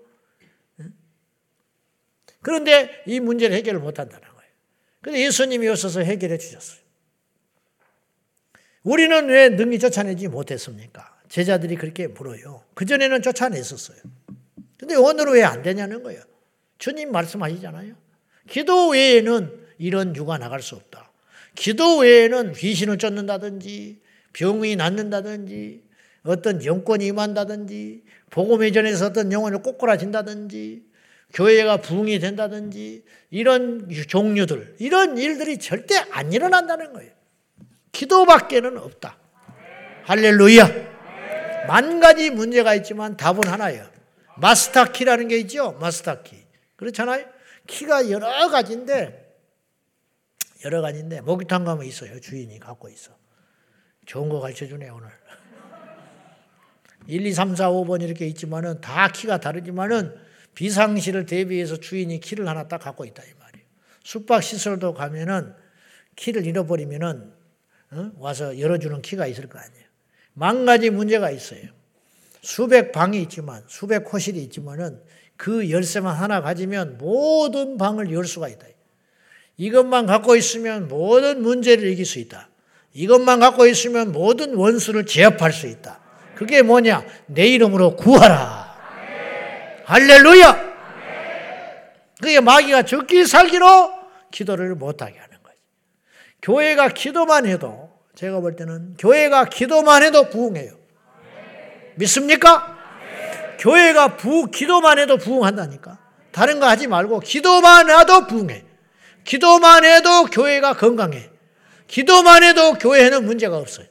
그런데 이 문제를 해결을 못한다 그런데 예수님이 오셔서 해결해 주셨어요. 우리는 왜 능히 쫓아내지 못했습니까? 제자들이 그렇게 물어요. 그전에는 쫓아냈었어요. 근데 오늘은 왜 안 되냐는 거예요. 주님 말씀하시잖아요. 기도 외에는 이런 유가 나갈 수 없다. 기도 외에는 귀신을 쫓는다든지 병이 낫는다든지 어떤 영권이 임한다든지 복음의 전에서 어떤 영혼을 꼬꾸라진다든지 교회가 부흥이 된다든지 이런 종류들, 이런 일들이 절대 안 일어난다는 거예요. 기도밖에는 없다. 할렐루야. 만 가지 문제가 있지만 답은 하나예요. 마스터 키라는 게 있죠? 마스터 키. 그렇잖아요? 키가 여러 가지인데, 여러 가지인데, 목욕탕 가면 있어요. 주인이 갖고 있어. 좋은 거 가르쳐 주네, 오늘. 1, 2, 3, 4, 5번 이렇게 있지만은 다 키가 다르지만은 비상시를 대비해서 주인이 키를 하나 딱 갖고 있다 이 말이에요. 숙박 시설도 가면은 키를 잃어버리면은 어? 와서 열어주는 키가 있을 거 아니에요. 만 가지 문제가 있어요. 수백 방이 있지만 수백 호실이 있지만은 그 열쇠만 하나 가지면 모든 방을 열 수가 있다. 이것만 갖고 있으면 모든 문제를 이길 수 있다. 이것만 갖고 있으면 모든 원수를 제압할 수 있다. 그게 뭐냐? 내 이름으로 구하라. 할렐루야! 그게 마귀가 죽기 살기로 기도를 못하게 하는 거지. 교회가 기도만 해도, 제가 볼 때는 교회가 기도만 해도 부흥해요. 믿습니까? 교회가 부, 기도만 해도 부흥한다니까. 다른 거 하지 말고 기도만 해도 부흥해. 기도만 해도 교회가 건강해. 기도만 해도 교회에는 문제가 없어요.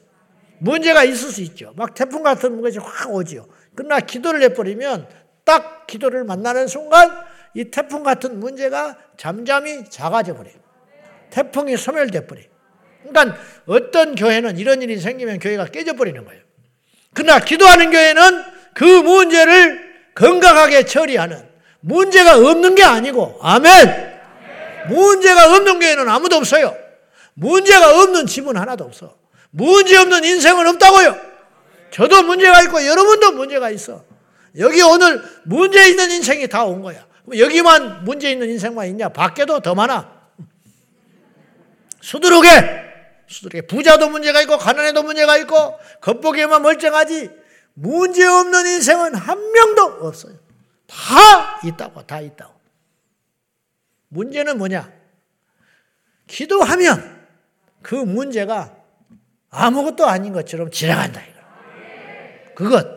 문제가 있을 수 있죠. 막 태풍 같은 것이 확 오지요. 그러나 기도를 해버리면 딱 기도를 만나는 순간 이 태풍 같은 문제가 잠잠히 작아져 버려요. 태풍이 소멸돼 버려요. 그러니까 어떤 교회는 이런 일이 생기면 교회가 깨져 버리는 거예요. 그러나 기도하는 교회는 그 문제를 건강하게 처리하는 문제가 없는 게 아니고 아멘. 문제가 없는 교회는 아무도 없어요. 문제가 없는 집은 하나도 없어. 문제 없는 인생은 없다고요. 저도 문제가 있고 여러분도 문제가 있어. 여기 오늘 문제 있는 인생이 다 온 거야. 여기만 문제 있는 인생만 있냐? 밖에도 더 많아. 수두룩해. 수두룩해. 부자도 문제가 있고 가난에도 문제가 있고 겉보기에만 멀쩡하지 문제 없는 인생은 한 명도 없어요. 다 있다고, 다 있다고. 문제는 뭐냐? 기도하면 그 문제가 아무것도 아닌 것처럼 지나간다. 이거. 그것.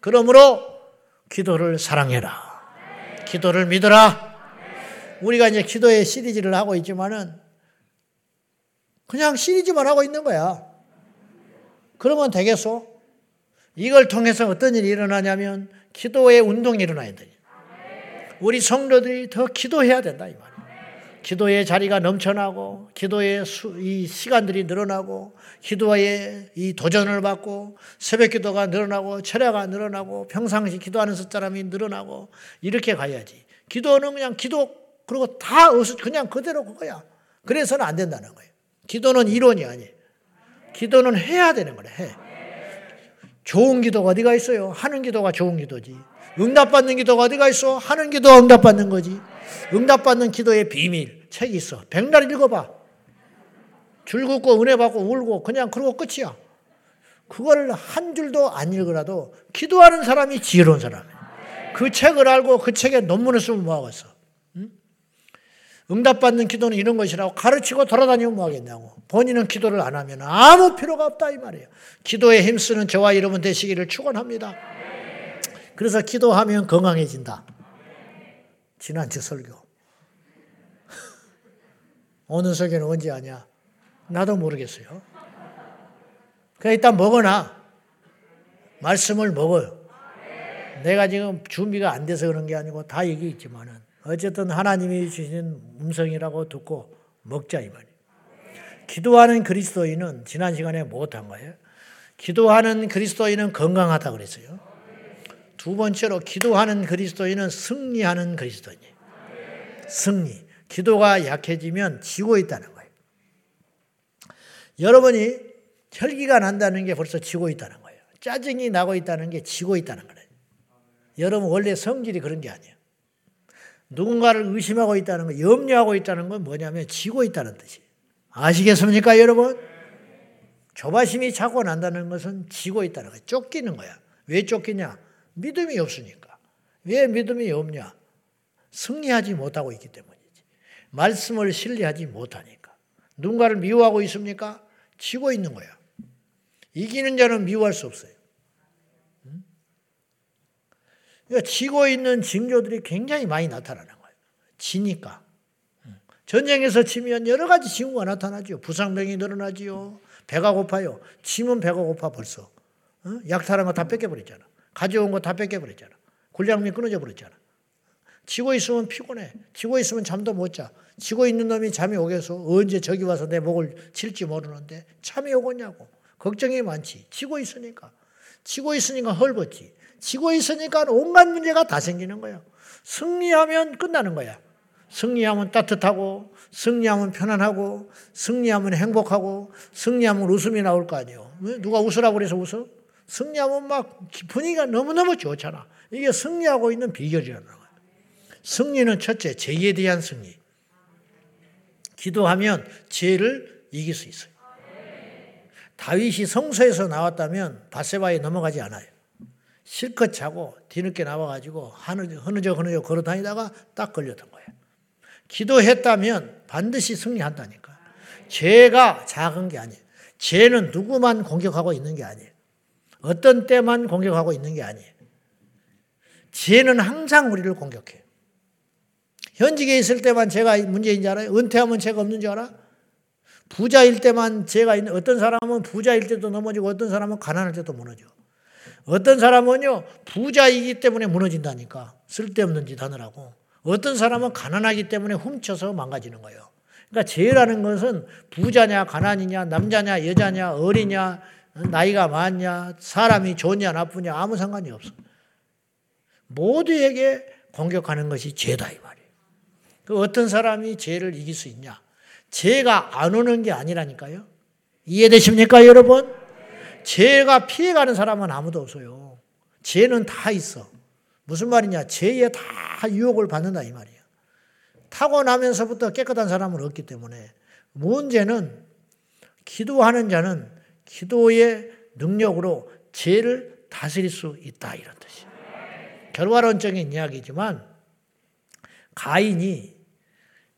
그러므로 기도를 사랑해라. 기도를 믿어라. 우리가 이제 기도의 시리즈를 하고 있지만은 그냥 시리즈만 하고 있는 거야. 그러면 되겠소? 이걸 통해서 어떤 일이 일어나냐면 기도의 운동이 일어나야 돼. 우리 성도들이 더 기도해야 된다 이 말이야. 기도의 자리가 넘쳐나고 기도의 수, 이 시간들이 늘어나고 기도의 이 도전을 받고 새벽 기도가 늘어나고 철야가 늘어나고 평상시 기도하는 사람이 늘어나고 이렇게 가야지. 기도는 그냥 기도 그리고 다 그냥 그대로 그거야. 그래서는 안 된다는 거예요. 기도는 이론이 아니에요. 기도는 해야 되는 거래. 해. 좋은 기도가 어디가 있어요? 하는 기도가 좋은 기도지. 응답받는 기도가 어디가 있어? 하는 기도가 응답받는 거지. 응답받는 기도의 비밀 책이 있어. 백날 읽어봐. 줄 긋고 은혜 받고 울고 그냥 그러고 끝이야. 그걸 한 줄도 안 읽으라도 기도하는 사람이 지혜로운 사람이야. 그 책을 알고 그 책에 논문을 쓰면 뭐하겠어. 응답받는 기도는 이런 것이라고 가르치고 돌아다니면 뭐하겠냐고. 본인은 기도를 안 하면 아무 필요가 없다 이 말이에요. 기도에 힘쓰는 저와 여러분 되시기를 축원합니다. 그래서 기도하면 건강해진다. 지난주 설교. 오늘 설교는 언제 하냐? 나도 모르겠어요. 그냥 일단 먹어놔. 말씀을 먹어요. 내가 지금 준비가 안 돼서 그런 게 아니고 다 얘기했지만은 어쨌든 하나님이 주신 음성이라고 듣고 먹자 이 말이에요. 기도하는 그리스도인은 지난 시간에 못한 거예요. 기도하는 그리스도인은 건강하다 그랬어요. 두 번째로 기도하는 그리스도인은 승리하는 그리스도인이에요. 승리. 기도가 약해지면 지고 있다는 거예요. 여러분이 혈기가 난다는 게 벌써 지고 있다는 거예요. 짜증이 나고 있다는 게 지고 있다는 거예요. 여러분 원래 성질이 그런 게 아니에요. 누군가를 의심하고 있다는 거, 염려하고 있다는 건 뭐냐면 지고 있다는 뜻이에요. 아시겠습니까, 여러분? 조바심이 자고 난다는 것은 지고 있다는 거예요. 쫓기는 거야. 왜 쫓기냐? 믿음이 없으니까. 왜 믿음이 없냐? 승리하지 못하고 있기 때문이지. 말씀을 신뢰하지 못하니까. 누군가를 미워하고 있습니까? 지고 있는 거야. 이기는 자는 미워할 수 없어요. 그러니까 지고 있는 징조들이 굉장히 많이 나타나는 거예요. 지니까. 전쟁에서 지면 여러 가지 징후가 나타나죠. 부상병이 늘어나지요. 배가 고파요. 지면 배가 고파 벌써. 약탈한 거다 뺏겨버렸잖아. 가져온 거 다 뺏겨버렸잖아. 군량미 끊어져 버렸잖아. 지고 있으면 피곤해. 지고 있으면 잠도 못 자. 지고 있는 놈이 잠이 오겠어. 언제 저기 와서 내 목을 칠지 모르는데 잠이 오겠냐고. 걱정이 많지. 지고 있으니까. 지고 있으니까 헐벗지. 지고 있으니까 온갖 문제가 다 생기는 거예요. 승리하면 끝나는 거야. 승리하면 따뜻하고, 승리하면 편안하고, 승리하면 행복하고, 승리하면 웃음이 나올 거 아니에요. 누가 웃으라고 그래서 웃어? 승리하면 막 분위기가 너무너무 좋잖아. 이게 승리하고 있는 비결이라는 거야. 승리는 첫째, 죄에 대한 승리. 기도하면 죄를 이길 수 있어요. 다윗이 성소에서 나왔다면 바세바에 넘어가지 않아요. 실컷 자고 뒤늦게 나와가지고 흐느적 흐느적 걸어 다니다가 딱 걸렸던 거예요. 기도했다면 반드시 승리한다니까. 죄가 작은 게 아니에요. 죄는 누구만 공격하고 있는 게 아니에요. 어떤 때만 공격하고 있는 게 아니에요. 죄는 항상 우리를 공격해요. 현직에 있을 때만 제가 문제인 줄 알아요? 은퇴하면 죄가 없는 줄 알아? 부자일 때만 죄가 있는 어떤 사람은 부자일 때도 넘어지고 어떤 사람은 가난할 때도 무너져. 어떤 사람은요 부자이기 때문에 무너진다니까 쓸데없는 짓 하느라고. 어떤 사람은 가난하기 때문에 훔쳐서 망가지는 거예요. 그러니까 죄라는 것은 부자냐 가난이냐 남자냐 여자냐 어리냐 나이가 많냐 사람이 좋냐 나쁘냐 아무 상관이 없어. 모두에게 공격하는 것이 죄다 이 말이에요. 그 어떤 사람이 죄를 이길 수 있냐? 죄가 안 오는 게 아니라니까요. 이해되십니까, 여러분? 죄가 피해가는 사람은 아무도 없어요. 죄는 다 있어. 무슨 말이냐? 죄에 다 유혹을 받는다 이 말이에요. 타고나면서부터 깨끗한 사람은 없기 때문에 문제는 기도하는 자는 기도의 능력으로 죄를 다스릴 수 있다 이런 뜻이에요. 결과론적인 이야기지만 가인이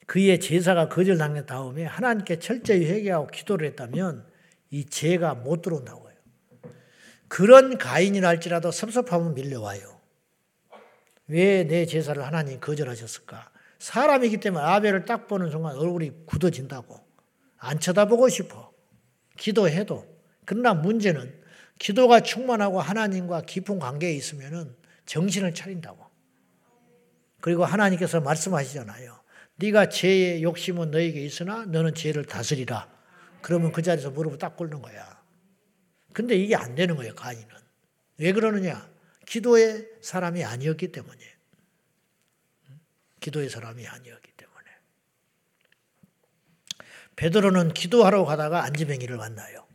그의 제사가 거절당한 다음에 하나님께 철저히 회개하고 기도를 했다면 이 죄가 못 들어온다고요. 그런 가인이라 할지라도 섭섭하면 밀려와요. 왜 내 제사를 하나님 거절하셨을까? 사람이기 때문에 아벨을 딱 보는 순간 얼굴이 굳어진다고. 안 쳐다보고 싶어. 기도해도. 그러나 문제는 기도가 충만하고 하나님과 깊은 관계에 있으면 정신을 차린다고. 그리고 하나님께서 말씀하시잖아요. 네가 죄의 욕심은 너에게 있으나 너는 죄를 다스리라. 그러면 그 자리에서 무릎을 딱 꿇는 거야. 근데 이게 안 되는 거예요, 가인은. 왜 그러느냐? 기도의 사람이 아니었기 때문에. 기도의 사람이 아니었기 때문에. 베드로는 기도하러 가다가 안지뱅이를 만나요.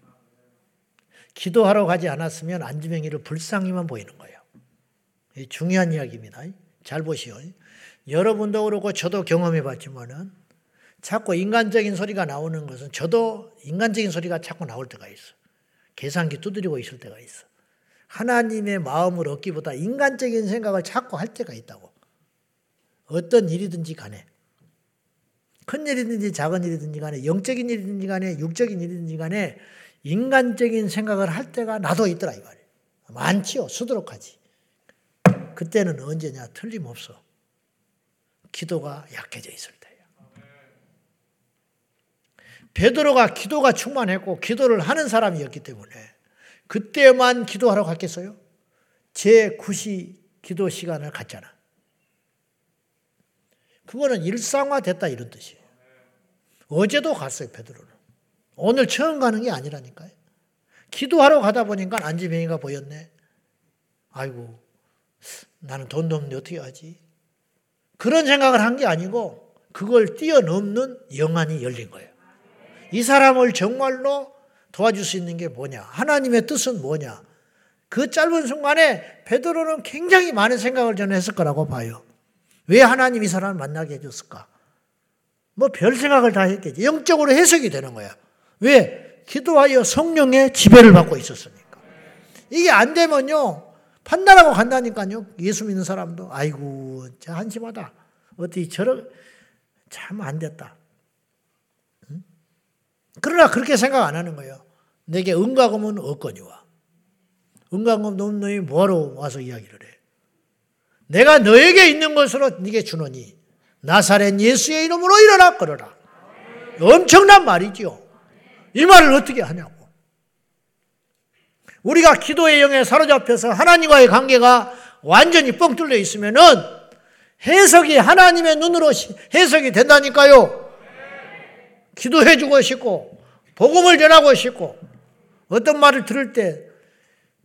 기도하러 가지 않았으면 안지뱅이를 불쌍히만 보이는 거예요. 중요한 이야기입니다. 잘 보시오. 여러분도 그렇고 저도 경험해 봤지만은 자꾸 인간적인 소리가 나오는 것은 저도 인간적인 소리가 자꾸 나올 때가 있어. 계산기 두드리고 있을 때가 있어. 하나님의 마음을 얻기보다 인간적인 생각을 자꾸 할 때가 있다고. 어떤 일이든지 간에. 큰 일이든지 작은 일이든지 간에, 영적인 일이든지 간에, 육적인 일이든지 간에, 인간적인 생각을 할 때가 나도 있더라, 이 말이에요. 많지요. 수두룩하지. 그때는 언제냐? 틀림없어. 기도가 약해져 있을 때예요. 베드로가 기도가 충만했고 기도를 하는 사람이었기 때문에 그때만 기도하러 갔겠어요? 제 9시 기도 시간을 갖잖아. 그거는 일상화됐다 이런 뜻이에요. 어제도 갔어요, 베드로는. 오늘 처음 가는 게 아니라니까요. 기도하러 가다 보니까 안지명이가 보였네. 아이고, 나는 돈도 없는데 어떻게 하지? 그런 생각을 한 게 아니고 그걸 뛰어넘는 영안이 열린 거예요. 이 사람을 정말로 도와줄 수 있는 게 뭐냐? 하나님의 뜻은 뭐냐? 그 짧은 순간에 베드로는 굉장히 많은 생각을 저는 했을 거라고 봐요. 왜 하나님 이 사람을 만나게 해줬을까? 뭐 별 생각을 다 했겠지. 영적으로 해석이 되는 거야. 왜? 기도하여 성령의 지배를 받고 있었으니까. 이게 안 되면요. 판단하고 간다니까요. 예수 믿는 사람도 아이고 참 한심하다. 어떻게 저러 참안 됐다. 응? 그러나 그렇게 생각 안 하는 거예요. 내게 은가금은 없거니와. 은가금 없는 너희 뭐하러 와서 이야기를 해. 내가 너에게 있는 것으로 네게 주노니 나사렛 예수의 이름으로 일어나 걸어라. 엄청난 말이지요. 이 말을 어떻게 하냐고. 우리가 기도의 영에 사로잡혀서 하나님과의 관계가 완전히 뻥 뚫려 있으면은 해석이 하나님의 눈으로 해석이 된다니까요. 기도해 주고 싶고, 복음을 전하고 싶고, 어떤 말을 들을 때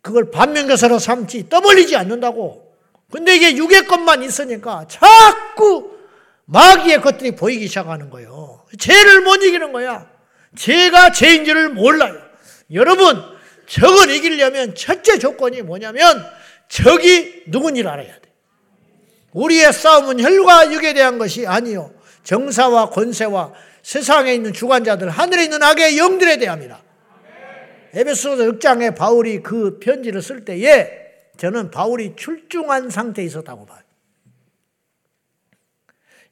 그걸 반면교사로 삼지 떠벌리지 않는다고. 근데 이게 육의 것만 있으니까 자꾸 마귀의 것들이 보이기 시작하는 거예요. 죄를 못 이기는 거야. 죄가 죄인지를 몰라요. 여러분, 적을 이기려면 첫째 조건이 뭐냐면 적이 누군지를 알아야 돼. 우리의 싸움은 혈과 육에 대한 것이 아니요. 정사와 권세와 세상에 있는 주관자들, 하늘에 있는 악의 영들에 대함이라. 에베소서 6장에 바울이 그 편지를 쓸 때에 저는 바울이 출중한 상태에 있었다고 봐요.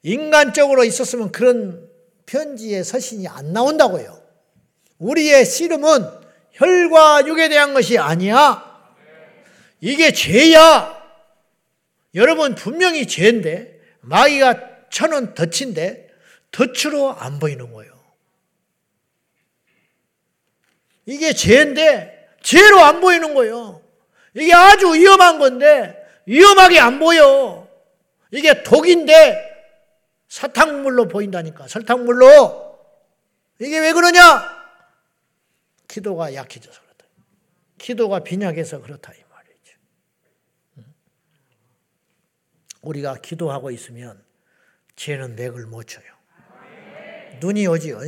인간적으로 있었으면 그런 편지의 서신이 안 나온다고요. 우리의 씨름은 혈과 육에 대한 것이 아니야. 이게 죄야. 여러분 분명히 죄인데 마귀가 쳐는 덫인데 덫으로 안 보이는 거예요. 이게 죄인데 죄로 안 보이는 거예요. 이게 아주 위험한 건데 위험하게 안 보여. 이게 독인데 사탕물로 보인다니까. 설탕물로. 이게 왜 그러냐? 기도가 약해져서 그렇다. 기도가 빈약해서 그렇다 이 말이죠. 우리가 기도하고 있으면 죄는 맥을 못 쳐요. 눈이 오지요.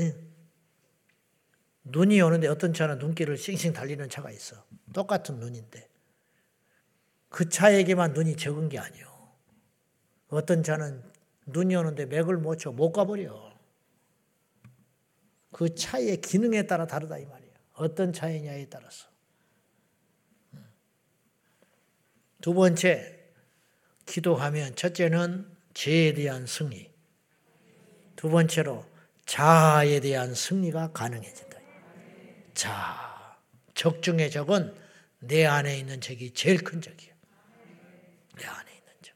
눈이 오는데 어떤 차는 눈길을 싱싱 달리는 차가 있어. 똑같은 눈인데. 그 차에게만 눈이 적은 게 아니요. 어떤 차는 눈이 오는데 맥을 못 쳐, 못 가버려. 그 차의 기능에 따라 다르다 이 말이야. 어떤 차이냐에 따라서. 두 번째, 기도하면 첫째는 죄에 대한 승리. 두 번째로 자아에 대한 승리가 가능해진다. 자, 적중의 적은 내 안에 있는 적이 제일 큰 적이야. 내 안에 있는 적.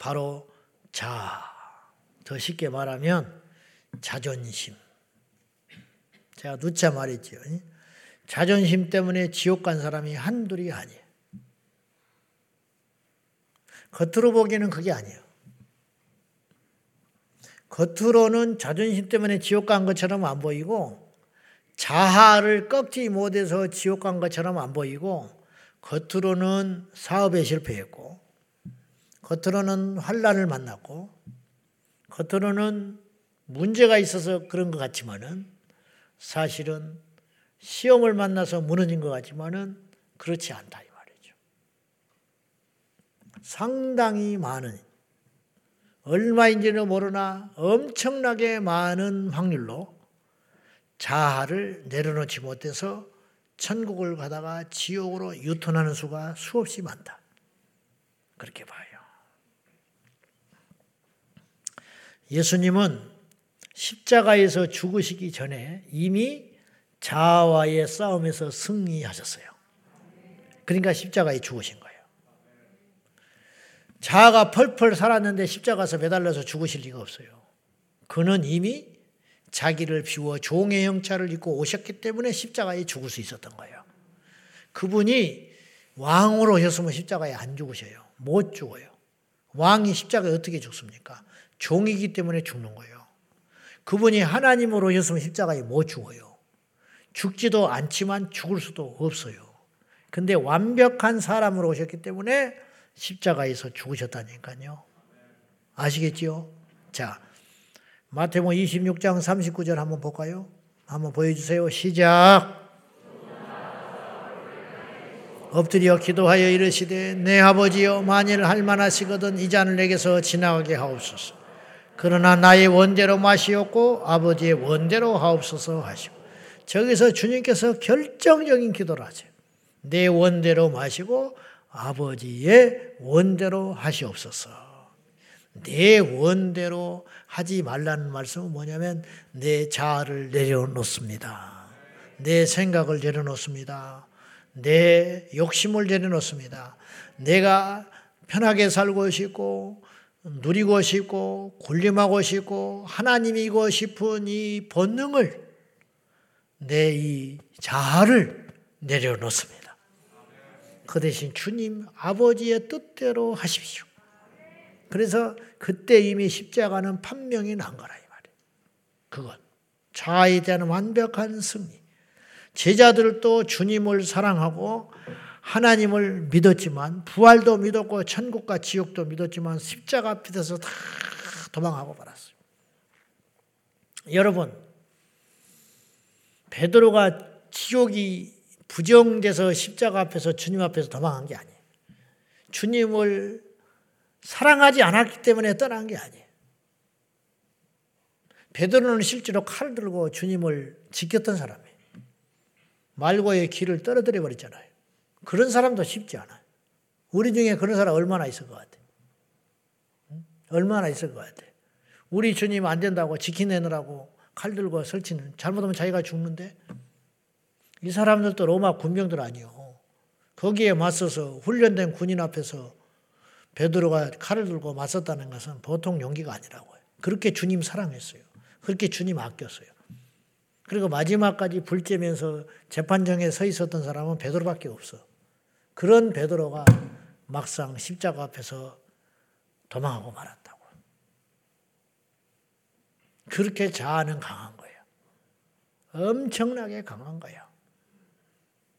바로 자, 더 쉽게 말하면 자존심. 제가 누차 말했죠. 자존심 때문에 지옥 간 사람이 한둘이 아니에요. 겉으로 보기에는 그게 아니에요. 겉으로는 자존심 때문에 지옥 간 것처럼 안 보이고 자아를 꺾지 못해서 지옥 간 것처럼 안 보이고 겉으로는 사업에 실패했고 겉으로는 환란을 만났고 겉으로는 문제가 있어서 그런 것 같지만은 사실은 시험을 만나서 무너진 것 같지만은 그렇지 않다 이 말이죠. 상당히 많은 얼마인지는 모르나 엄청나게 많은 확률로 자아를 내려놓지 못해서 천국을 가다가 지옥으로 유턴하는 수가 수없이 많다. 그렇게 봐요. 예수님은 십자가에서 죽으시기 전에 이미 자아와의 싸움에서 승리하셨어요. 그러니까 십자가에 죽으신 거예요. 자아가 펄펄 살았는데 십자가에서 매달려서 죽으실 리가 없어요. 그는 이미 자기를 비워 종의 형차를 입고 오셨기 때문에 십자가에 죽을 수 있었던 거예요. 그분이 왕으로 오셨으면 십자가에 안 죽으셔요. 못 죽어요. 왕이 십자가에 어떻게 죽습니까? 종이기 때문에 죽는 거예요. 그분이 하나님으로 오셨으면 십자가에 못 죽어요. 죽지도 않지만 죽을 수도 없어요. 근데 완벽한 사람으로 오셨기 때문에 십자가에서 죽으셨다니까요. 아시겠지요? 자, 마태복 26장 39절 한번 볼까요? 한번 보여주세요. 시작. 엎드려 기도하여 이르시되 내 아버지여 만일 할만하시거든 이 잔을 내게서 지나가게 하옵소서. 그러나 나의 원대로 마시옵고 아버지의 원대로 하옵소서 하시고 저기서 주님께서 결정적인 기도를 하세요. 내 원대로 마시고 아버지의 원대로 하시옵소서. 내 원대로 하지 말라는 말씀은 뭐냐면 내 자아를 내려놓습니다. 내 생각을 내려놓습니다. 내 욕심을 내려놓습니다. 내가 편하게 살고 싶고 누리고 싶고 군림하고 싶고 하나님이고 싶은 이 본능을 내 이 자아를 내려놓습니다. 그 대신 주님 아버지의 뜻대로 하십시오. 그래서 그때 이미 십자가는 판명이 난 거라 이 말이에요. 그것 자아에 대한 완벽한 승리. 제자들도 주님을 사랑하고 하나님을 믿었지만 부활도 믿었고 천국과 지옥도 믿었지만 십자가 앞에서 다 도망하고 말았어요. 여러분 베드로가 지옥이 부정돼서 십자가 앞에서 주님 앞에서 도망한 게 아니에요. 주님을 사랑하지 않았기 때문에 떠난 게 아니에요. 베드로는 실제로 칼을 들고 주님을 지켰던 사람이에요. 말고의 길을 떨어뜨려 버렸잖아요. 그런 사람도 쉽지 않아요. 우리 중에 그런 사람 얼마나 있을 것 같아? 얼마나 있을 것 같아? 우리 주님 안 된다고 지키내느라고 칼 들고 설치는 잘못하면 자기가 죽는데 이 사람들도 로마 군병들 아니요. 거기에 맞서서 훈련된 군인 앞에서 베드로가 칼을 들고 맞섰다는 것은 보통 용기가 아니라고요. 그렇게 주님 사랑했어요. 그렇게 주님 아꼈어요. 그리고 마지막까지 불쬐면서 재판정에 서 있었던 사람은 베드로밖에 없어. 그런 베드로가 막상 십자가 앞에서 도망하고 말았다고. 그렇게 자아는 강한 거예요. 엄청나게 강한 거예요.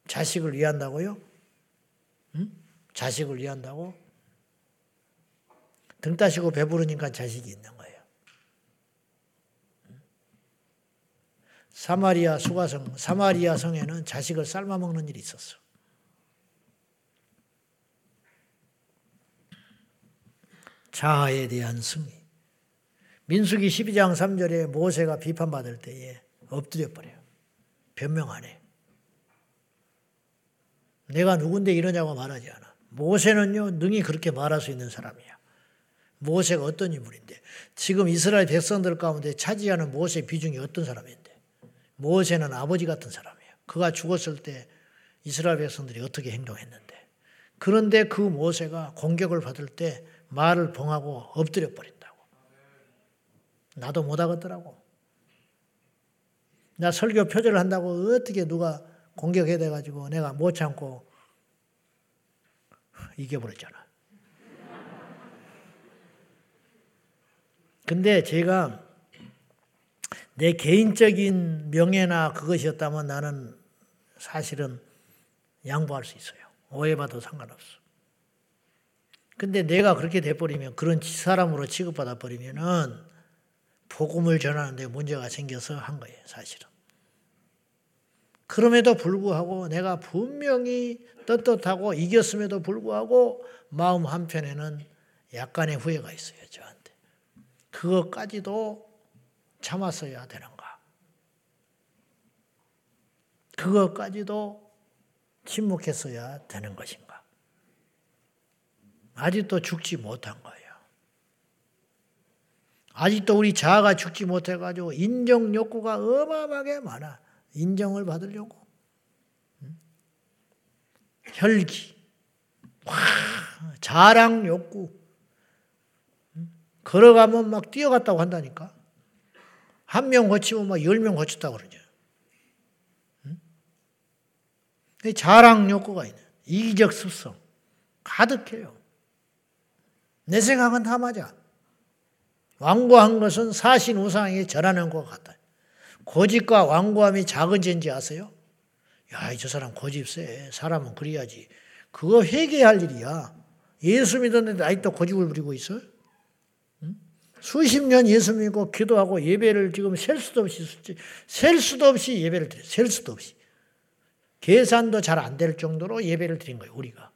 자식을 위한다고요? 응? 자식을 위한다고? 등 따시고 배부르니까 자식이 있는 거예요. 사마리아 수가성, 사마리아 성에는 자식을 삶아 먹는 일이 있었어. 자아에 대한 승리. 민수기 12장 3절에 모세가 비판받을 때에 엎드려 버려요. 변명 안 해. 내가 누군데 이러냐고 말하지 않아. 모세는요, 능히 그렇게 말할 수 있는 사람이야. 모세가 어떤 인물인데, 지금 이스라엘 백성들 가운데 차지하는 모세 비중이 어떤 사람인데, 모세는 아버지 같은 사람이에요. 그가 죽었을 때 이스라엘 백성들이 어떻게 행동했는데, 그런데 그 모세가 공격을 받을 때 말을 봉하고 엎드려 버린다고. 나도 못하겠더라고. 나 설교 표절을 한다고 어떻게 누가 공격해 돼가지고 내가 못 참고 이겨버렸잖아. 근데 제가 내 개인적인 명예나 그것이었다면 나는 사실은 양보할 수 있어요. 오해받아도 상관없어. 근데 내가 그렇게 돼버리면 그런 사람으로 취급받아 버리면은 복음을 전하는데 문제가 생겨서 한 거예요, 사실은. 그럼에도 불구하고 내가 분명히 떳떳하고 이겼음에도 불구하고 마음 한편에는 약간의 후회가 있어요, 저한테. 그것까지도 참았어야 되는가? 그것까지도 침묵했어야 되는 것인가? 아직도 죽지 못한 거예요. 아직도 우리 자아가 죽지 못해가지고 인정 욕구가 어마어마하게 많아. 인정을 받으려고. 혈기, 와, 자랑 욕구. 걸어가면 막 뛰어갔다고 한다니까. 한 명 고치면 막 열 명 고쳤다고 그러죠. 자랑 욕구가 있는 이기적 습성 가득해요. 내 생각은 다 맞아. 완고한 것은 사신 우상에게 절하는 것 같다. 고집과 완고함이 작은 죄인지 아세요? 야, 저 사람 고집 세. 사람은 그래야지. 그거 회개할 일이야. 예수 믿었는데 아직도 고집을 부리고 있어? 응? 수십 년 예수 믿고 기도하고 예배를 지금 셀 수도 없이, 셀 수도 없이 예배를 드려. 셀 수도 없이. 계산도 잘 안 될 정도로 예배를 드린 거예요, 우리가.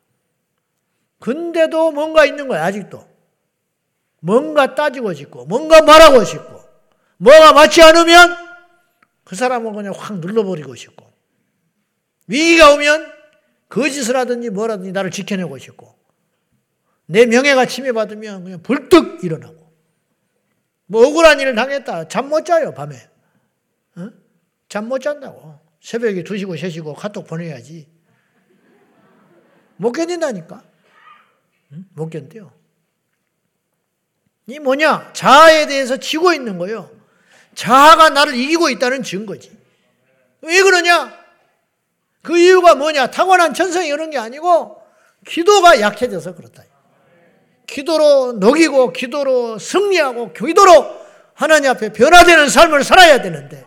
근데도 뭔가 있는 거야, 아직도. 뭔가 따지고 싶고, 뭔가 말하고 싶고, 뭐가 맞지 않으면 그 사람을 그냥 확 눌러버리고 싶고, 위기가 오면 거짓을 하든지 뭐라든지 나를 지켜내고 싶고, 내 명예가 침해받으면 그냥 불뚝 일어나고, 뭐 억울한 일을 당했다. 잠 못 자요, 밤에. 어? 잠못 잔다고. 새벽에 2시고 3시고 카톡 보내야지. 못 견딘다니까. 응? 못 견뎌요. 이 뭐냐? 자아에 대해서 지고 있는 거예요. 자아가 나를 이기고 있다는 증거지. 왜 그러냐? 그 이유가 뭐냐? 타고난 천성이 그런 게 아니고 기도가 약해져서 그렇다. 기도로 녹이고 기도로 승리하고 기도로 하나님 앞에 변화되는 삶을 살아야 되는데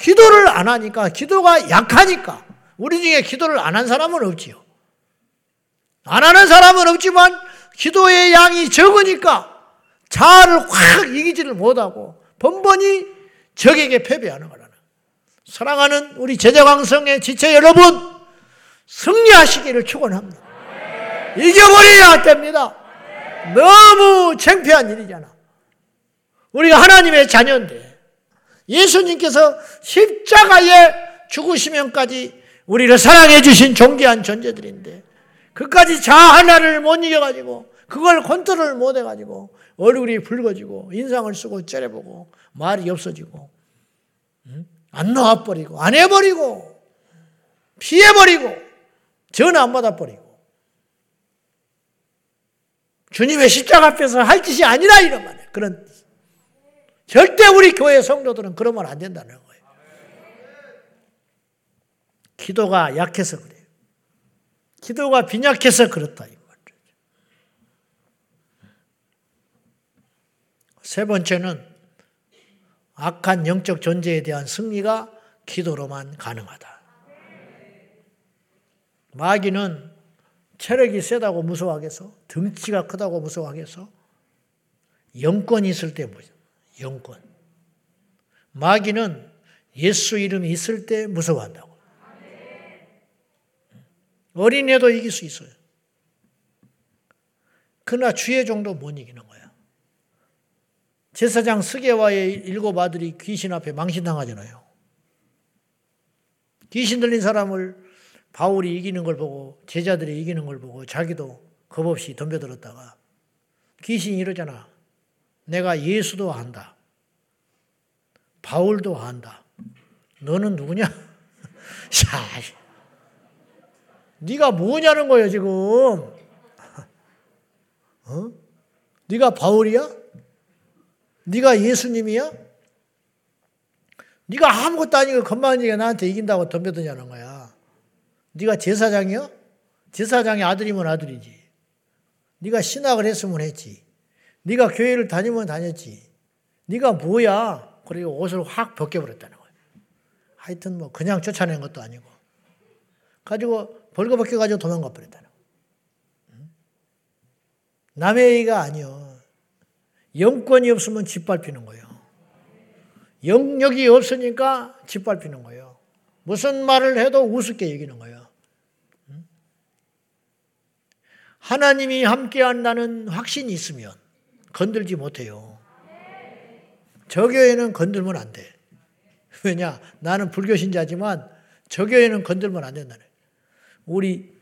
기도를 안 하니까 기도가 약하니까 우리 중에 기도를 안 한 사람은 없지요. 안 하는 사람은 없지만 기도의 양이 적으니까 자아를 확 이기지를 못하고 번번이 적에게 패배하는 거라는. 사랑하는 우리 제자광성의 지체 여러분, 승리하시기를 축원합니다. 이겨버려야 됩니다. 너무 창피한 일이잖아. 우리가 하나님의 자녀인데 예수님께서 십자가에 죽으시면까지 우리를 사랑해 주신 존귀한 존재들인데 그까지 자아 하나를 못 이겨가지고 그걸 컨트롤 못 해가지고 얼굴이 붉어지고 인상을 쓰고 째려보고 말이 없어지고 안 나와버리고 안 해버리고 피해버리고 전화 안 받아버리고 주님의 십자가 앞에서 할 짓이 아니라 이런 말이에요. 그런 절대 우리 교회 성도들은 그러면 안 된다는 거예요. 기도가 약해서 그래요. 기도가 빈약해서 그렇다. 세 번째는 악한 영적 존재에 대한 승리가 기도로만 가능하다. 마귀는 체력이 세다고 무서워하겠어? 등치가 크다고 무서워하겠어? 영권이 있을 때 무서워. 영권. 마귀는 예수 이름이 있을 때 무서워한다고. 어린애도 이길 수 있어요. 그러나 주의 정도 못 이기는 거야. 제사장 스게와의 일곱 아들이 귀신 앞에 망신당하잖아요. 귀신 들린 사람을 바울이 이기는 걸 보고 제자들이 이기는 걸 보고 자기도 겁없이 덤벼들었다가 귀신이 이러잖아. 내가 예수도 안다. 바울도 안다. 너는 누구냐? 야, 네가 뭐냐는 거예요 지금. 어? 네가 바울이야? 네가 예수님이야? 네가 아무것도 아니고 건방지게 나한테 이긴다고 덤벼드냐는 거야. 네가 제사장이야? 제사장의 아들이면 아들이지. 네가 신학을 했으면 했지. 네가 교회를 다니면 다녔지. 네가 뭐야? 그리고 옷을 확 벗겨버렸다는 거야. 하여튼 뭐 그냥 쫓아낸 것도 아니고. 가지고 벌거벗겨가지고 도망가 버렸다는 거야. 남의 얘기가 아니요. 영권이 없으면 짓밟히는 거예요. 영역이 없으니까 짓밟히는 거예요. 무슨 말을 해도 우습게 여기는 거예요. 하나님이 함께 한다는 확신이 있으면 건들지 못해요. 저 교회는 건들면 안 돼. 왜냐? 나는 불교 신자지만 저 교회는 건들면 안 된다네. 우리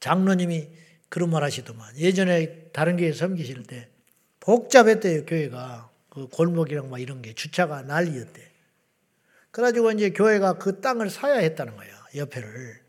장로님이 그런 말 하시더만. 예전에 다른 교회 섬기실 때 복잡했대요, 교회가. 그 골목이랑 막 이런 게 주차가 난리였대. 그래가지고 이제 교회가 그 땅을 사야 했다는 거예요, 옆에를.